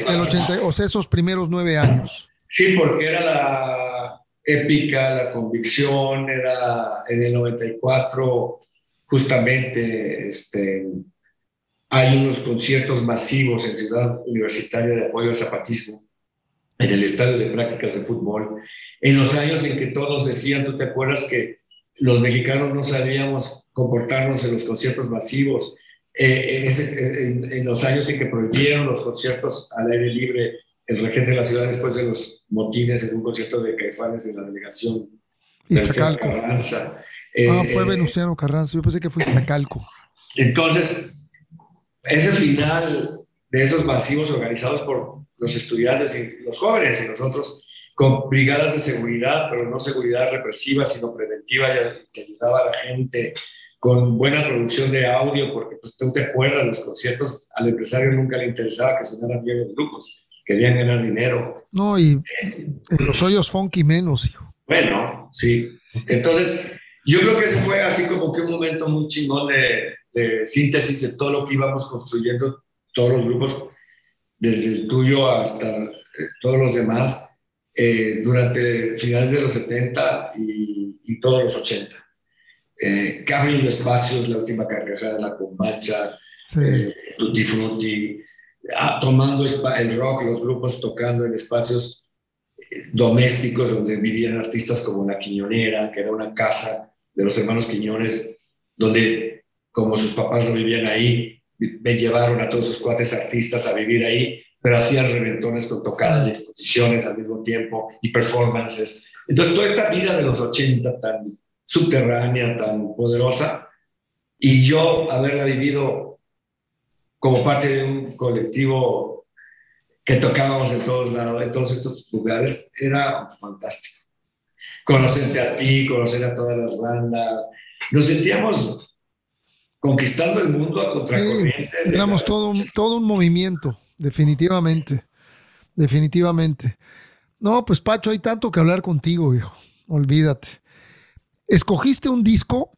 El 80, o sea, esos primeros nueve años. Sí, porque era la épica, la convicción, era en el 94, justamente, este, hay unos conciertos masivos en Ciudad Universitaria de apoyo al zapatismo en el estadio de prácticas de fútbol, en los años en que todos decían, tú te acuerdas que los mexicanos no sabíamos comportarnos en los conciertos masivos, eh, eh, en, los años en que prohibieron los conciertos al aire libre, el regente de la ciudad después de los motines en un concierto de Caifanes de la delegación. Iztacalco. Carranza. Eh, ah, fue Venustiano Carranza, yo pensé que fue Iztacalco. Entonces, ese final de esos masivos organizados por los estudiantes y los jóvenes y nosotros con brigadas de seguridad, pero no seguridad represiva, sino preventiva, que ayudaba a la gente con buena producción de audio, porque pues tú te acuerdas, los conciertos al empresario nunca le interesaba que sonaran bien los grupos, querían ganar dinero. No, y en los hoyos funky menos, hijo. Bueno, sí. Entonces, yo creo que ese fue así como que un momento muy chingón de, de síntesis de todo lo que íbamos construyendo, todos los grupos desde el tuyo hasta eh, todos los demás, eh, durante finales de los 70 y, todos los 80. Eh, espacios, la última carrera de la Combacha, eh, Tutti Frutti, ah, tomando el rock, los grupos tocando en espacios domésticos donde vivían artistas como La Quiñonera, que era una casa de los hermanos Quiñones, donde como sus papás no vivían ahí, me llevaron a todos sus cuates artistas a vivir ahí, pero hacían reventones con tocadas y exposiciones al mismo tiempo y performances. Entonces, toda esta vida de los 80 tan subterránea, tan poderosa, y yo haberla vivido como parte de un colectivo que tocábamos en todos lados, en todos estos lugares, era fantástico. Conocerte a ti, conocer a todas las bandas, nos sentíamos conquistando el mundo a contracorriente. Sí, éramos todo un, todo un movimiento, definitivamente, definitivamente. No, pues Pacho, hay tanto que hablar contigo, hijo, olvídate. Escogiste un disco,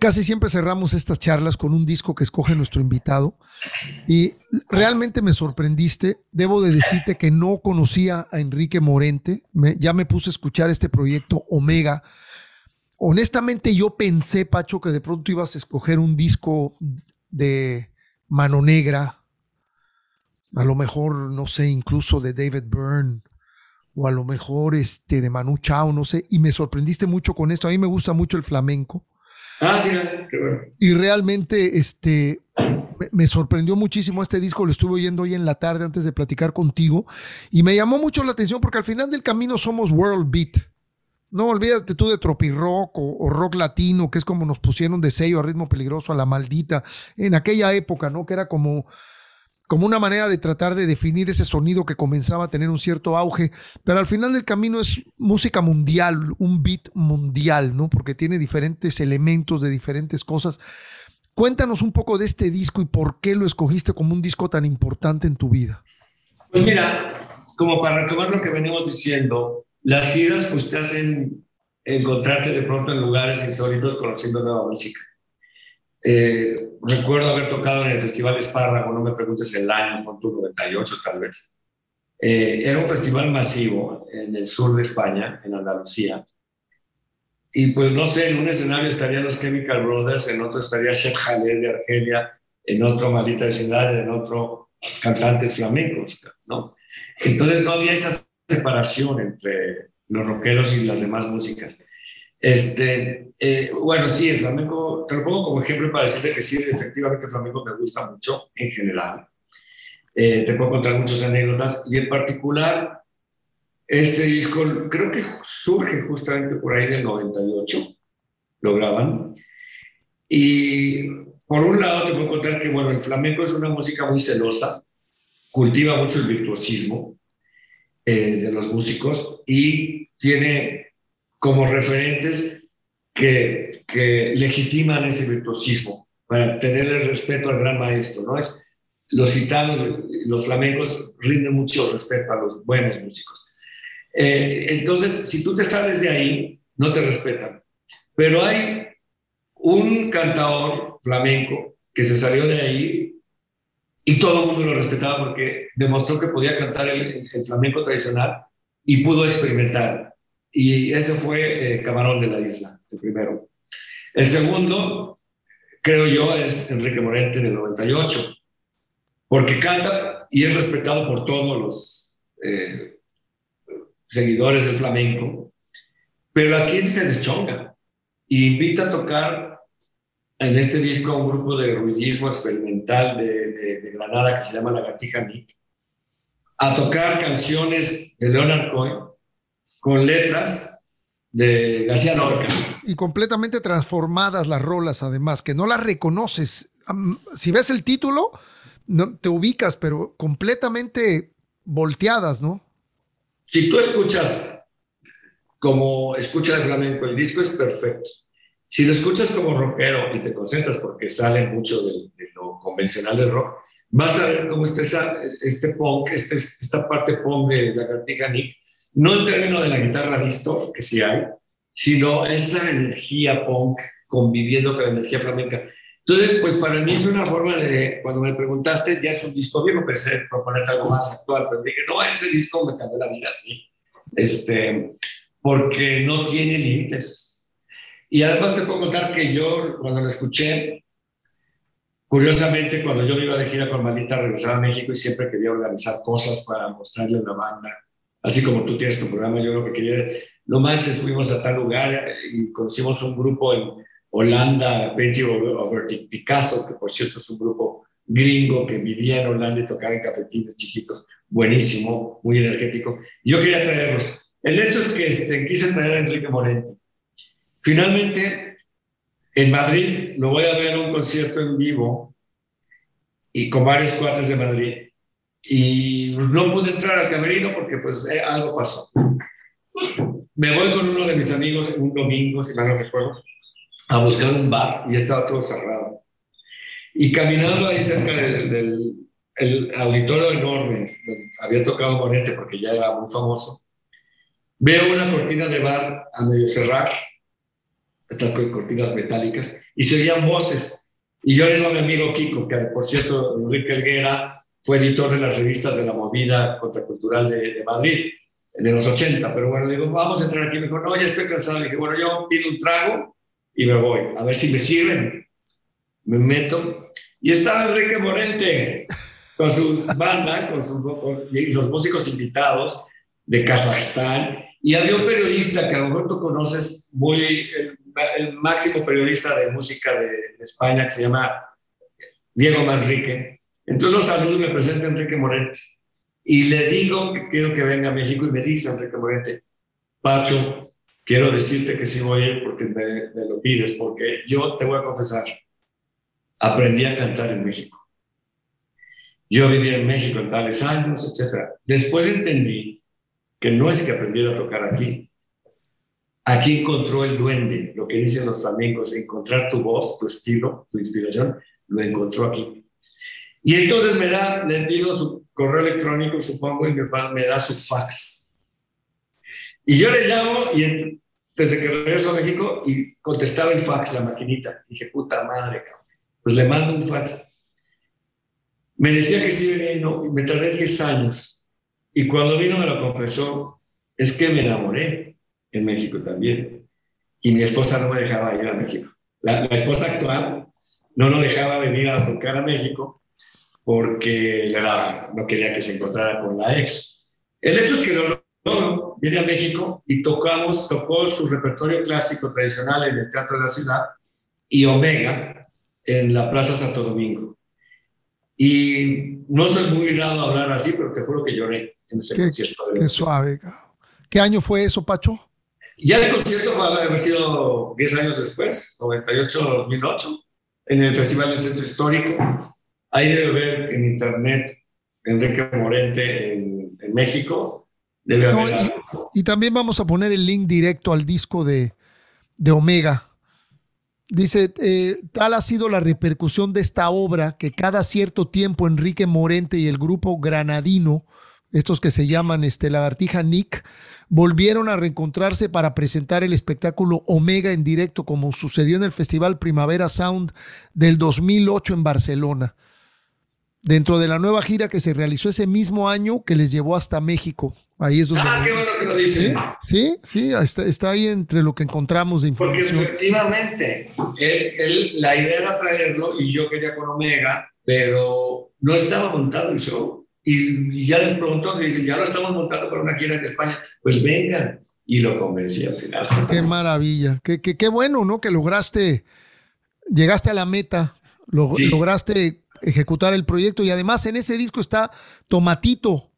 casi siempre cerramos estas charlas con un disco que escoge nuestro invitado y realmente me sorprendiste. Debo de decirte que no conocía a Enrique Morente, ya me puse a escuchar este proyecto Omega. Honestamente yo pensé, Pacho, que de pronto ibas a escoger un disco de Mano Negra a lo mejor, no sé, incluso de David Byrne, o a lo mejor este, de Manu Chao, no sé, y me sorprendiste mucho con esto. A mí me gusta mucho el flamenco. Ah, mira, qué bueno. Y realmente este, me, me sorprendió muchísimo este disco, lo estuve oyendo hoy en la tarde antes de platicar contigo, y me llamó mucho la atención porque al final del camino somos World Beat. No olvídate tú de tropirock o, o rock latino, que es como nos pusieron de sello a ritmo peligroso a la maldita en aquella época, ¿no? Que era como, como una manera de tratar de definir ese sonido que comenzaba a tener un cierto auge, pero al final del camino es música mundial, un beat mundial, ¿no? Porque tiene diferentes elementos de diferentes cosas. Cuéntanos un poco de este disco y por qué lo escogiste como un disco tan importante en tu vida. Pues mira, como para retomar lo que venimos diciendo, las giras pues te hacen encontrarte de pronto en lugares insólitos conociendo nueva música. Eh, recuerdo haber tocado en el Festival Espárrago, no me preguntes el año, con tu 98 tal vez. Eh, era un festival masivo en el sur de España, en Andalucía. Y pues no sé, en un escenario estarían los Chemical Brothers, en otro estaría Chef Jalel de Argelia, en otro Maldita Ciudad, en otro cantantes flamencos, ¿no? Entonces no había esa separación entre los rockeros y las demás músicas. Este, eh, bueno, sí, el flamenco, te lo pongo como ejemplo para decirte que sí, efectivamente el flamenco me gusta mucho en general. Eh, te puedo contar muchas anécdotas y en particular este disco creo que surge justamente por ahí del 98, lo graban. Y por un lado te puedo contar que, bueno, el flamenco es una música muy celosa, cultiva mucho el virtuosismo eh, de los músicos y tiene como referentes que, que legitiman ese virtuosismo para tenerle respeto al gran maestro, ¿no? Es, los gitanos, los flamencos rinden mucho respeto a los buenos músicos. Eh, entonces, si tú te sales de ahí, no te respetan. Pero hay un cantador flamenco que se salió de ahí y todo el mundo lo respetaba porque demostró que podía cantar el, el flamenco tradicional y pudo experimentar. Y ese fue eh, Camarón de la Isla, el primero. El segundo, creo yo, es Enrique Morente en el 98, porque canta y es respetado por todos los eh, seguidores del flamenco, pero aquí se deschonga y invita a tocar en este disco a un grupo de ruidismo experimental de, de, de Granada que se llama Lagartija Nick, a tocar canciones de Leonard Cohen con letras de García Lorca. Y completamente transformadas las rolas, además, que no las reconoces. Si ves el título, no, te ubicas, pero completamente volteadas, ¿no? Si tú escuchas como escucha el flamenco, el disco es perfecto. Si lo escuchas como rockero y te concentras porque sale mucho de, de lo convencional del rock, vas a ver cómo está esa, este punk, este, esta parte punk de la Lagartija Nick, no en términos de la guitarra distor, que sí hay, sino esa energía punk conviviendo con la energía flamenca. Entonces, pues para mí es una forma de, cuando me preguntaste, ya es un disco viejo, pensé proponerte algo más actual, pero dije, no, ese disco me cambió la vida, sí, este, porque no tiene límites. Y además te puedo contar que yo, cuando lo escuché, curiosamente, cuando yo iba de gira con Maldita, regresaba a México y siempre quería organizar cosas para mostrarle a la banda así como tú tienes tu programa, yo lo que quería, no manches, fuimos a tal lugar y conocimos un grupo en Holanda, Betty Overtic Picasso, que por cierto es un grupo gringo que vivía en Holanda y tocaba en cafetines chiquitos, buenísimo, muy energético. Yo quería traerlos. El hecho es que este, quise traer a Enrique Morente. Finalmente, en Madrid, lo voy a ver un concierto en vivo y con varios cuates de Madrid y no pude entrar al camerino porque pues eh, algo pasó. Me voy con uno de mis amigos un domingo, si mal no recuerdo, a buscar un bar y estaba todo cerrado. Y caminando ahí cerca del, del el auditorio enorme, donde había tocado Morente porque ya era muy famoso, veo una cortina de bar a medio cerrar, estas cortinas metálicas, y se oían voces. Y yo le digo a mi amigo Kiko, que por cierto, Enrique Elguera, fue editor de las revistas de la movida contracultural de, de Madrid, de los 80, pero bueno, le digo, vamos a entrar aquí, me dijo, no, ya estoy cansado, le dije, bueno, yo pido un trago y me voy, a ver si me sirven. Me meto y estaba Enrique Morente con sus bandas, con, sus, los músicos invitados de Kazajstán. Y había un periodista que a lo mejor tú conoces, muy, el, máximo periodista de música de, España, que se llama Diego Manrique. Entonces los saludos me presenta Enrique Morente. Y le digo que quiero que venga a México y me dice Enrique Morente, Pacho, quiero decirte que sí voy a ir porque me, me lo pides, porque yo te voy a confesar, aprendí a cantar en México. Yo viví en México en tales años, etc. Después entendí que no es que aprendiera a tocar aquí. Aquí encontró el duende, lo que dicen los flamencos, encontrar tu voz, tu estilo, tu inspiración, lo encontró aquí. Y entonces me da, le pido su correo electrónico, supongo, y me, me da su fax. Y yo le llamo y desde que regreso a México y contestaba el fax, la maquinita. Dije, puta madre, pues le mando un fax. Me decía que sí venía y no, me tardé 10 años. Y cuando vino me lo confesó, es que me enamoré en México también. Y mi esposa no me dejaba ir a México. La, esposa actual no nos dejaba venir a tocar a México porque le daba, no quería que se encontrara con la ex. El hecho es que lo, viene a México y tocamos, tocó su repertorio clásico tradicional en el Teatro de la Ciudad y Omega en la Plaza Santo Domingo. Y no soy muy dado a hablar así, pero te juro que lloré en ese concierto. Qué suave. ¿Qué año fue eso, Pacho? Ya el concierto fue haber sido 10 años después, 98-2008, en el Festival del Centro Histórico. Ahí debe ver en internet Enrique Morente en, en México. Debe haber y, y, también vamos a poner el link directo al disco de, de Omega, Dice, eh, tal ha sido la repercusión de esta obra que cada cierto tiempo Enrique Morente y el grupo granadino, estos que se llaman este, Lagartija Nick, volvieron a reencontrarse para presentar el espectáculo Omega en directo como sucedió en el Festival Primavera Sound del 2008 en Barcelona dentro de la nueva gira que se realizó ese mismo año que les llevó hasta México. Ahí es donde. Ah, qué bueno que lo dicen. Sí, sí, está, ahí entre lo que encontramos de información. Porque efectivamente, él, la idea era traerlo y yo quería con Omega, pero no estaba montado el show. Y, ya les preguntó, me dice, ya lo estamos montando para una gira en España, pues vengan. Y lo convencí al final. Qué maravilla, qué, qué, qué bueno, ¿no? Que lograste, llegaste a la meta, lograste ejecutar el proyecto y además en ese disco está Tomatito.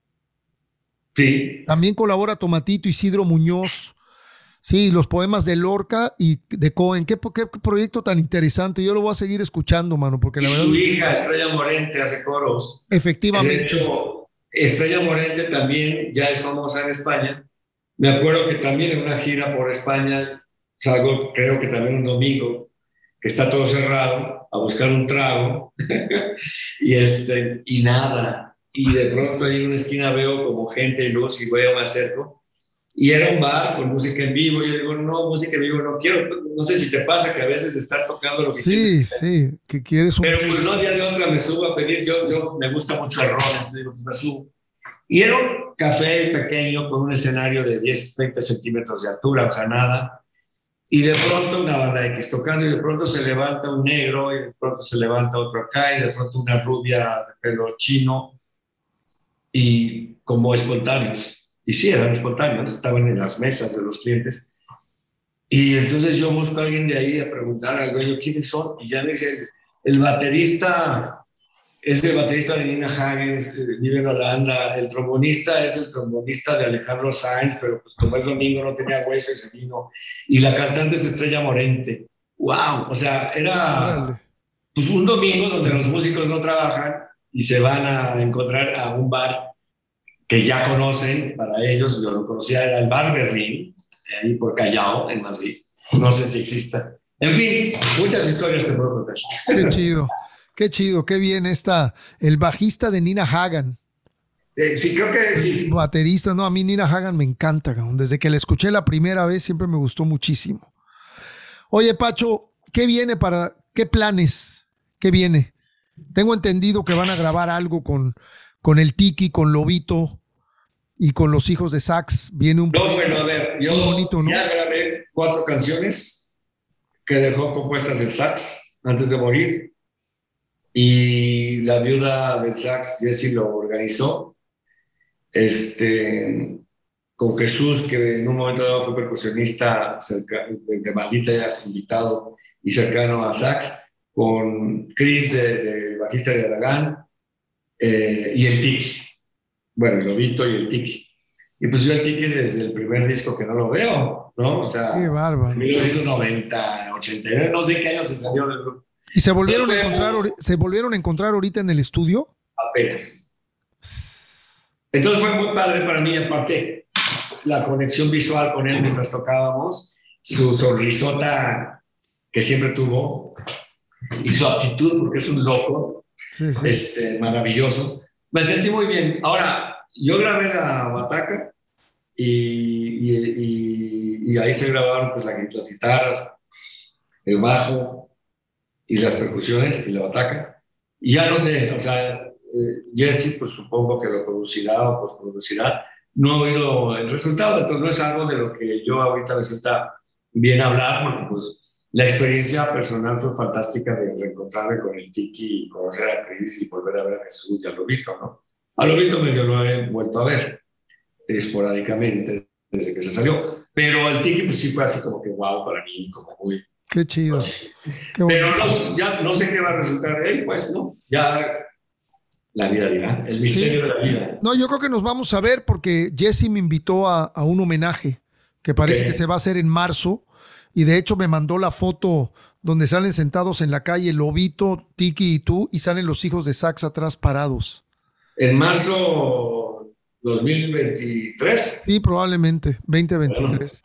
Sí. También colabora Tomatito, Isidro Muñoz. Sí, los poemas de Lorca y de Cohen. ¿Qué, proyecto tan interesante. Yo lo voy a seguir escuchando, mano, porque la y verdad. Su hija, Estrella Morente, hace coros. Efectivamente. De hecho, Estrella Morente también ya es famosa en España. Me acuerdo que también en una gira por España, salgo, creo que también un domingo, está todo cerrado, a buscar un trago, y, este, y nada. Y de pronto ahí en una esquina veo como gente y luz y veo, me acerco. Y era un bar con música en vivo. Y yo digo, no, música en vivo no quiero. No sé si te pasa que a veces estar tocando lo que sí, quieres. Sí, que quieres un... Pero pues no había de otra, me subo a pedir. Yo, yo me gusta mucho el ron, digo, pues me subo. Y era un café pequeño con un escenario de 10, 20 centímetros de altura, o sea, nada y de pronto una banda X tocando y de pronto se levanta un negro y de pronto se levanta otro acá y de pronto una rubia de pelo chino y como espontáneos. Y sí, eran espontáneos, estaban en las mesas de los clientes. Y entonces yo busco a alguien de ahí a preguntar al dueño quiénes son y ya me dice, el baterista es el baterista de Nina Hagen, vive en Holanda. El trombonista es el trombonista de Alejandro Sainz, pero pues como es domingo no tenía hueso y se vino. Y la cantante es Estrella Morente. ¡Wow! O sea, era pues un domingo donde los músicos no trabajan y se van a encontrar a un bar que ya conocen para ellos. Yo lo conocía, era el Bar Berlín, ahí por Callao, en Madrid. No sé si exista. En fin, muchas historias te puedo contar. Qué chido. Qué chido, qué bien está. El bajista de Nina Hagan. Eh, sí, creo que sí. Baterista, no, a mí Nina Hagan me encanta. Desde que la escuché la primera vez siempre me gustó muchísimo. Oye, Pacho, ¿qué viene para, qué planes? ¿Qué viene? Tengo entendido que van a grabar algo con, con el Tiki, con Lobito y con los hijos de Sax. Viene un. No, bueno, a ver, yo bonito, ¿no? ya grabé cuatro canciones que dejó compuestas el Sax antes de morir y la viuda del sax, Jessie, lo organizó. Este, con Jesús, que en un momento dado fue percusionista de maldita ya invitado y cercano a sax, con Chris de, de bajista de Aragán eh, y el Tiki. Bueno, el Lobito y el Tiki. Y pues yo el Tiki desde el primer disco que no lo veo, ¿no? O sea, Qué bárbaro. 1990, 89, no sé qué año se salió del grupo. ¿Y se volvieron, a encontrar, se volvieron a encontrar ahorita en el estudio? apenas. Entonces fue muy padre para mí, aparte la conexión visual con él mientras tocábamos, su sonrisota que siempre tuvo y su actitud, porque es un loco, Sí, sí. este, maravilloso. Me sentí muy bien. Ahora, yo grabé la bataca y, y, y- y ahí se grabaron pues, la- las guitarras, el bajo y las percusiones y la bataca. Y ya no sé, o sea, eh, Jesse, pues supongo que lo producirá o postproducirá. No he oído el resultado, entonces no es algo de lo que yo ahorita me sienta bien hablar, porque pues la experiencia personal fue fantástica de reencontrarme con el Tiki y conocer a Chris y volver a ver a Jesús y a Lobito, ¿no? A Lobito medio lo he vuelto a ver esporádicamente desde que se salió, pero el Tiki pues sí fue así como que wow para mí, como muy... Qué chido. Qué bueno. Pero no, ya no sé qué va a resultar de él, pues, ¿no? Ya la vida dirá, el misterio de la vida. No, yo creo que nos vamos a ver porque Jesse me invitó a, a un homenaje que parece que se va a hacer en marzo. Y de hecho me mandó la foto donde salen sentados en la calle Lobito, Tiki y tú, y salen los hijos de Sax atrás parados. En marzo 2023, Sí, probablemente, 2023.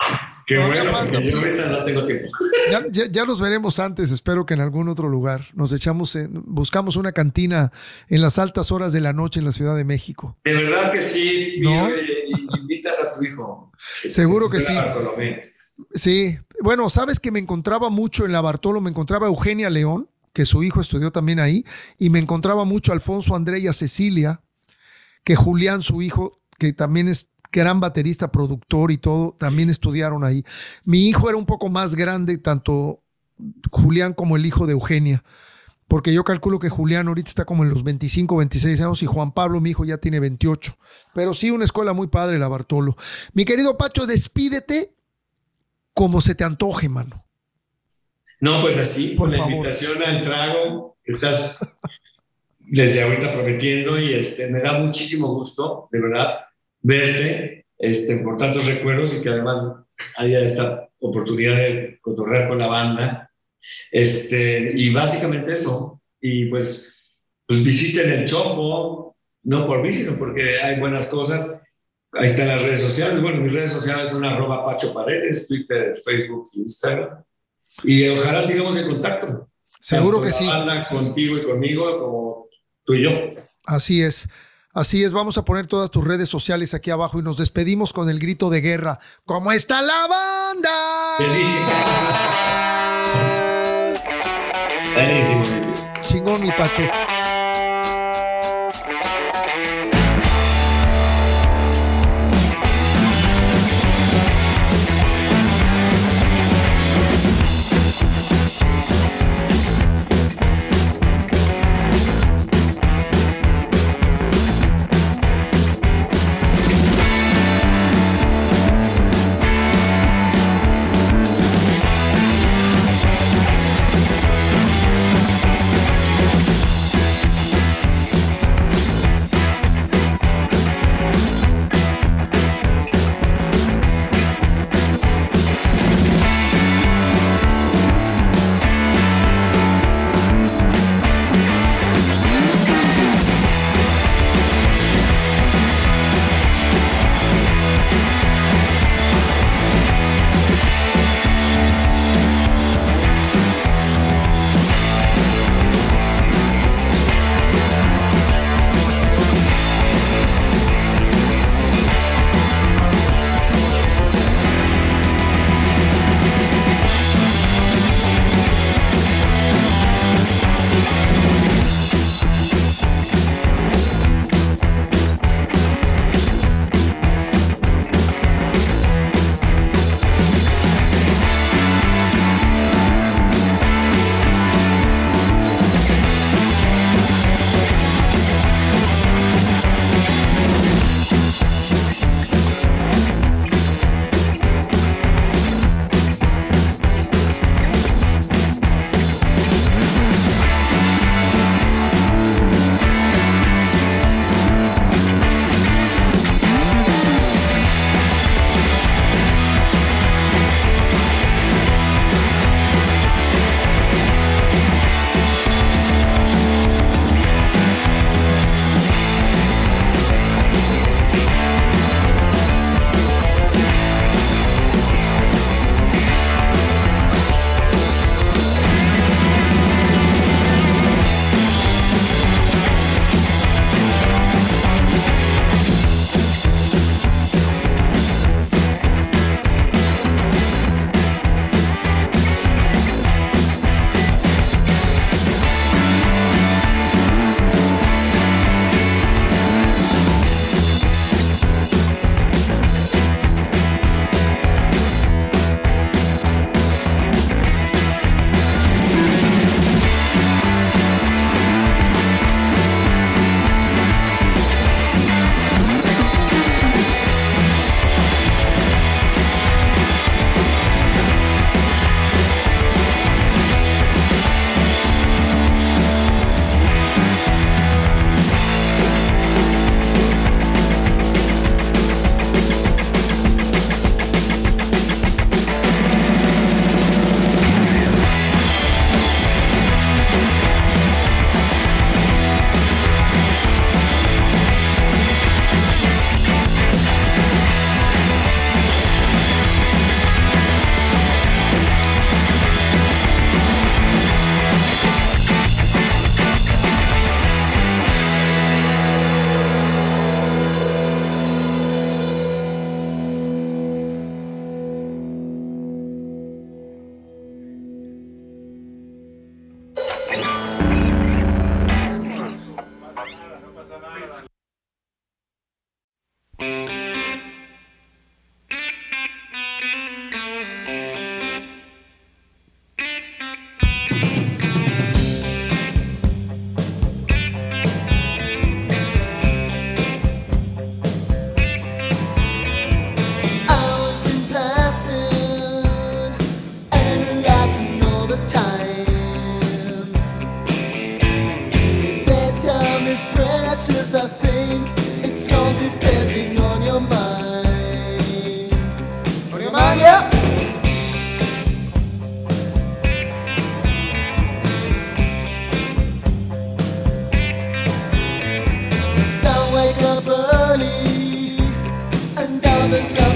Qué bueno, falta, yo ahorita no tengo tiempo. Ya, ya- ya nos veremos antes, espero que en algún otro lugar. Nos echamos, en- buscamos una cantina en las altas horas de la noche en la Ciudad de México. De verdad que sí, ¿No? Invitas a tu hijo. Seguro que sí. Sí, bueno, sabes que me encontraba mucho en la Bartolo, me encontraba Eugenia León, que su hijo estudió también ahí, y me encontraba mucho Alfonso André y a Cecilia, que Julián, su hijo, que también es gran baterista, productor y todo, también estudiaron ahí. Mi hijo era un poco más grande, tanto Julián como el hijo de Eugenia, porque yo calculo que Julián ahorita está como en los 25, 26 años y Juan Pablo, mi hijo, ya tiene 28. Pero sí, una escuela muy padre, la Bartolo. Mi querido Pacho, despídete como se te antoje, mano. No, pues así, Por por la invitación al trago, estás desde ahorita prometiendo y este, me da muchísimo gusto, de verdad, verte este, por tantos recuerdos y que además haya esta oportunidad de cotorrear con la banda. Este, y básicamente eso. Y pues, pues visiten el Chopo, no por mí, sino porque hay buenas cosas. Ahí están las redes sociales. Bueno, mis redes sociales son arroba Pacho Paredes, Twitter, Facebook, Instagram. Y ojalá sigamos en contacto. Seguro Tanto que la sí. banda contigo y conmigo, como tú y yo. Así es. Así es, vamos a poner todas tus redes sociales aquí abajo y nos despedimos con el grito de guerra. ¿Cómo está la banda? Buenísimo. Chingón, mi Pacho. Some wake up early, and others go.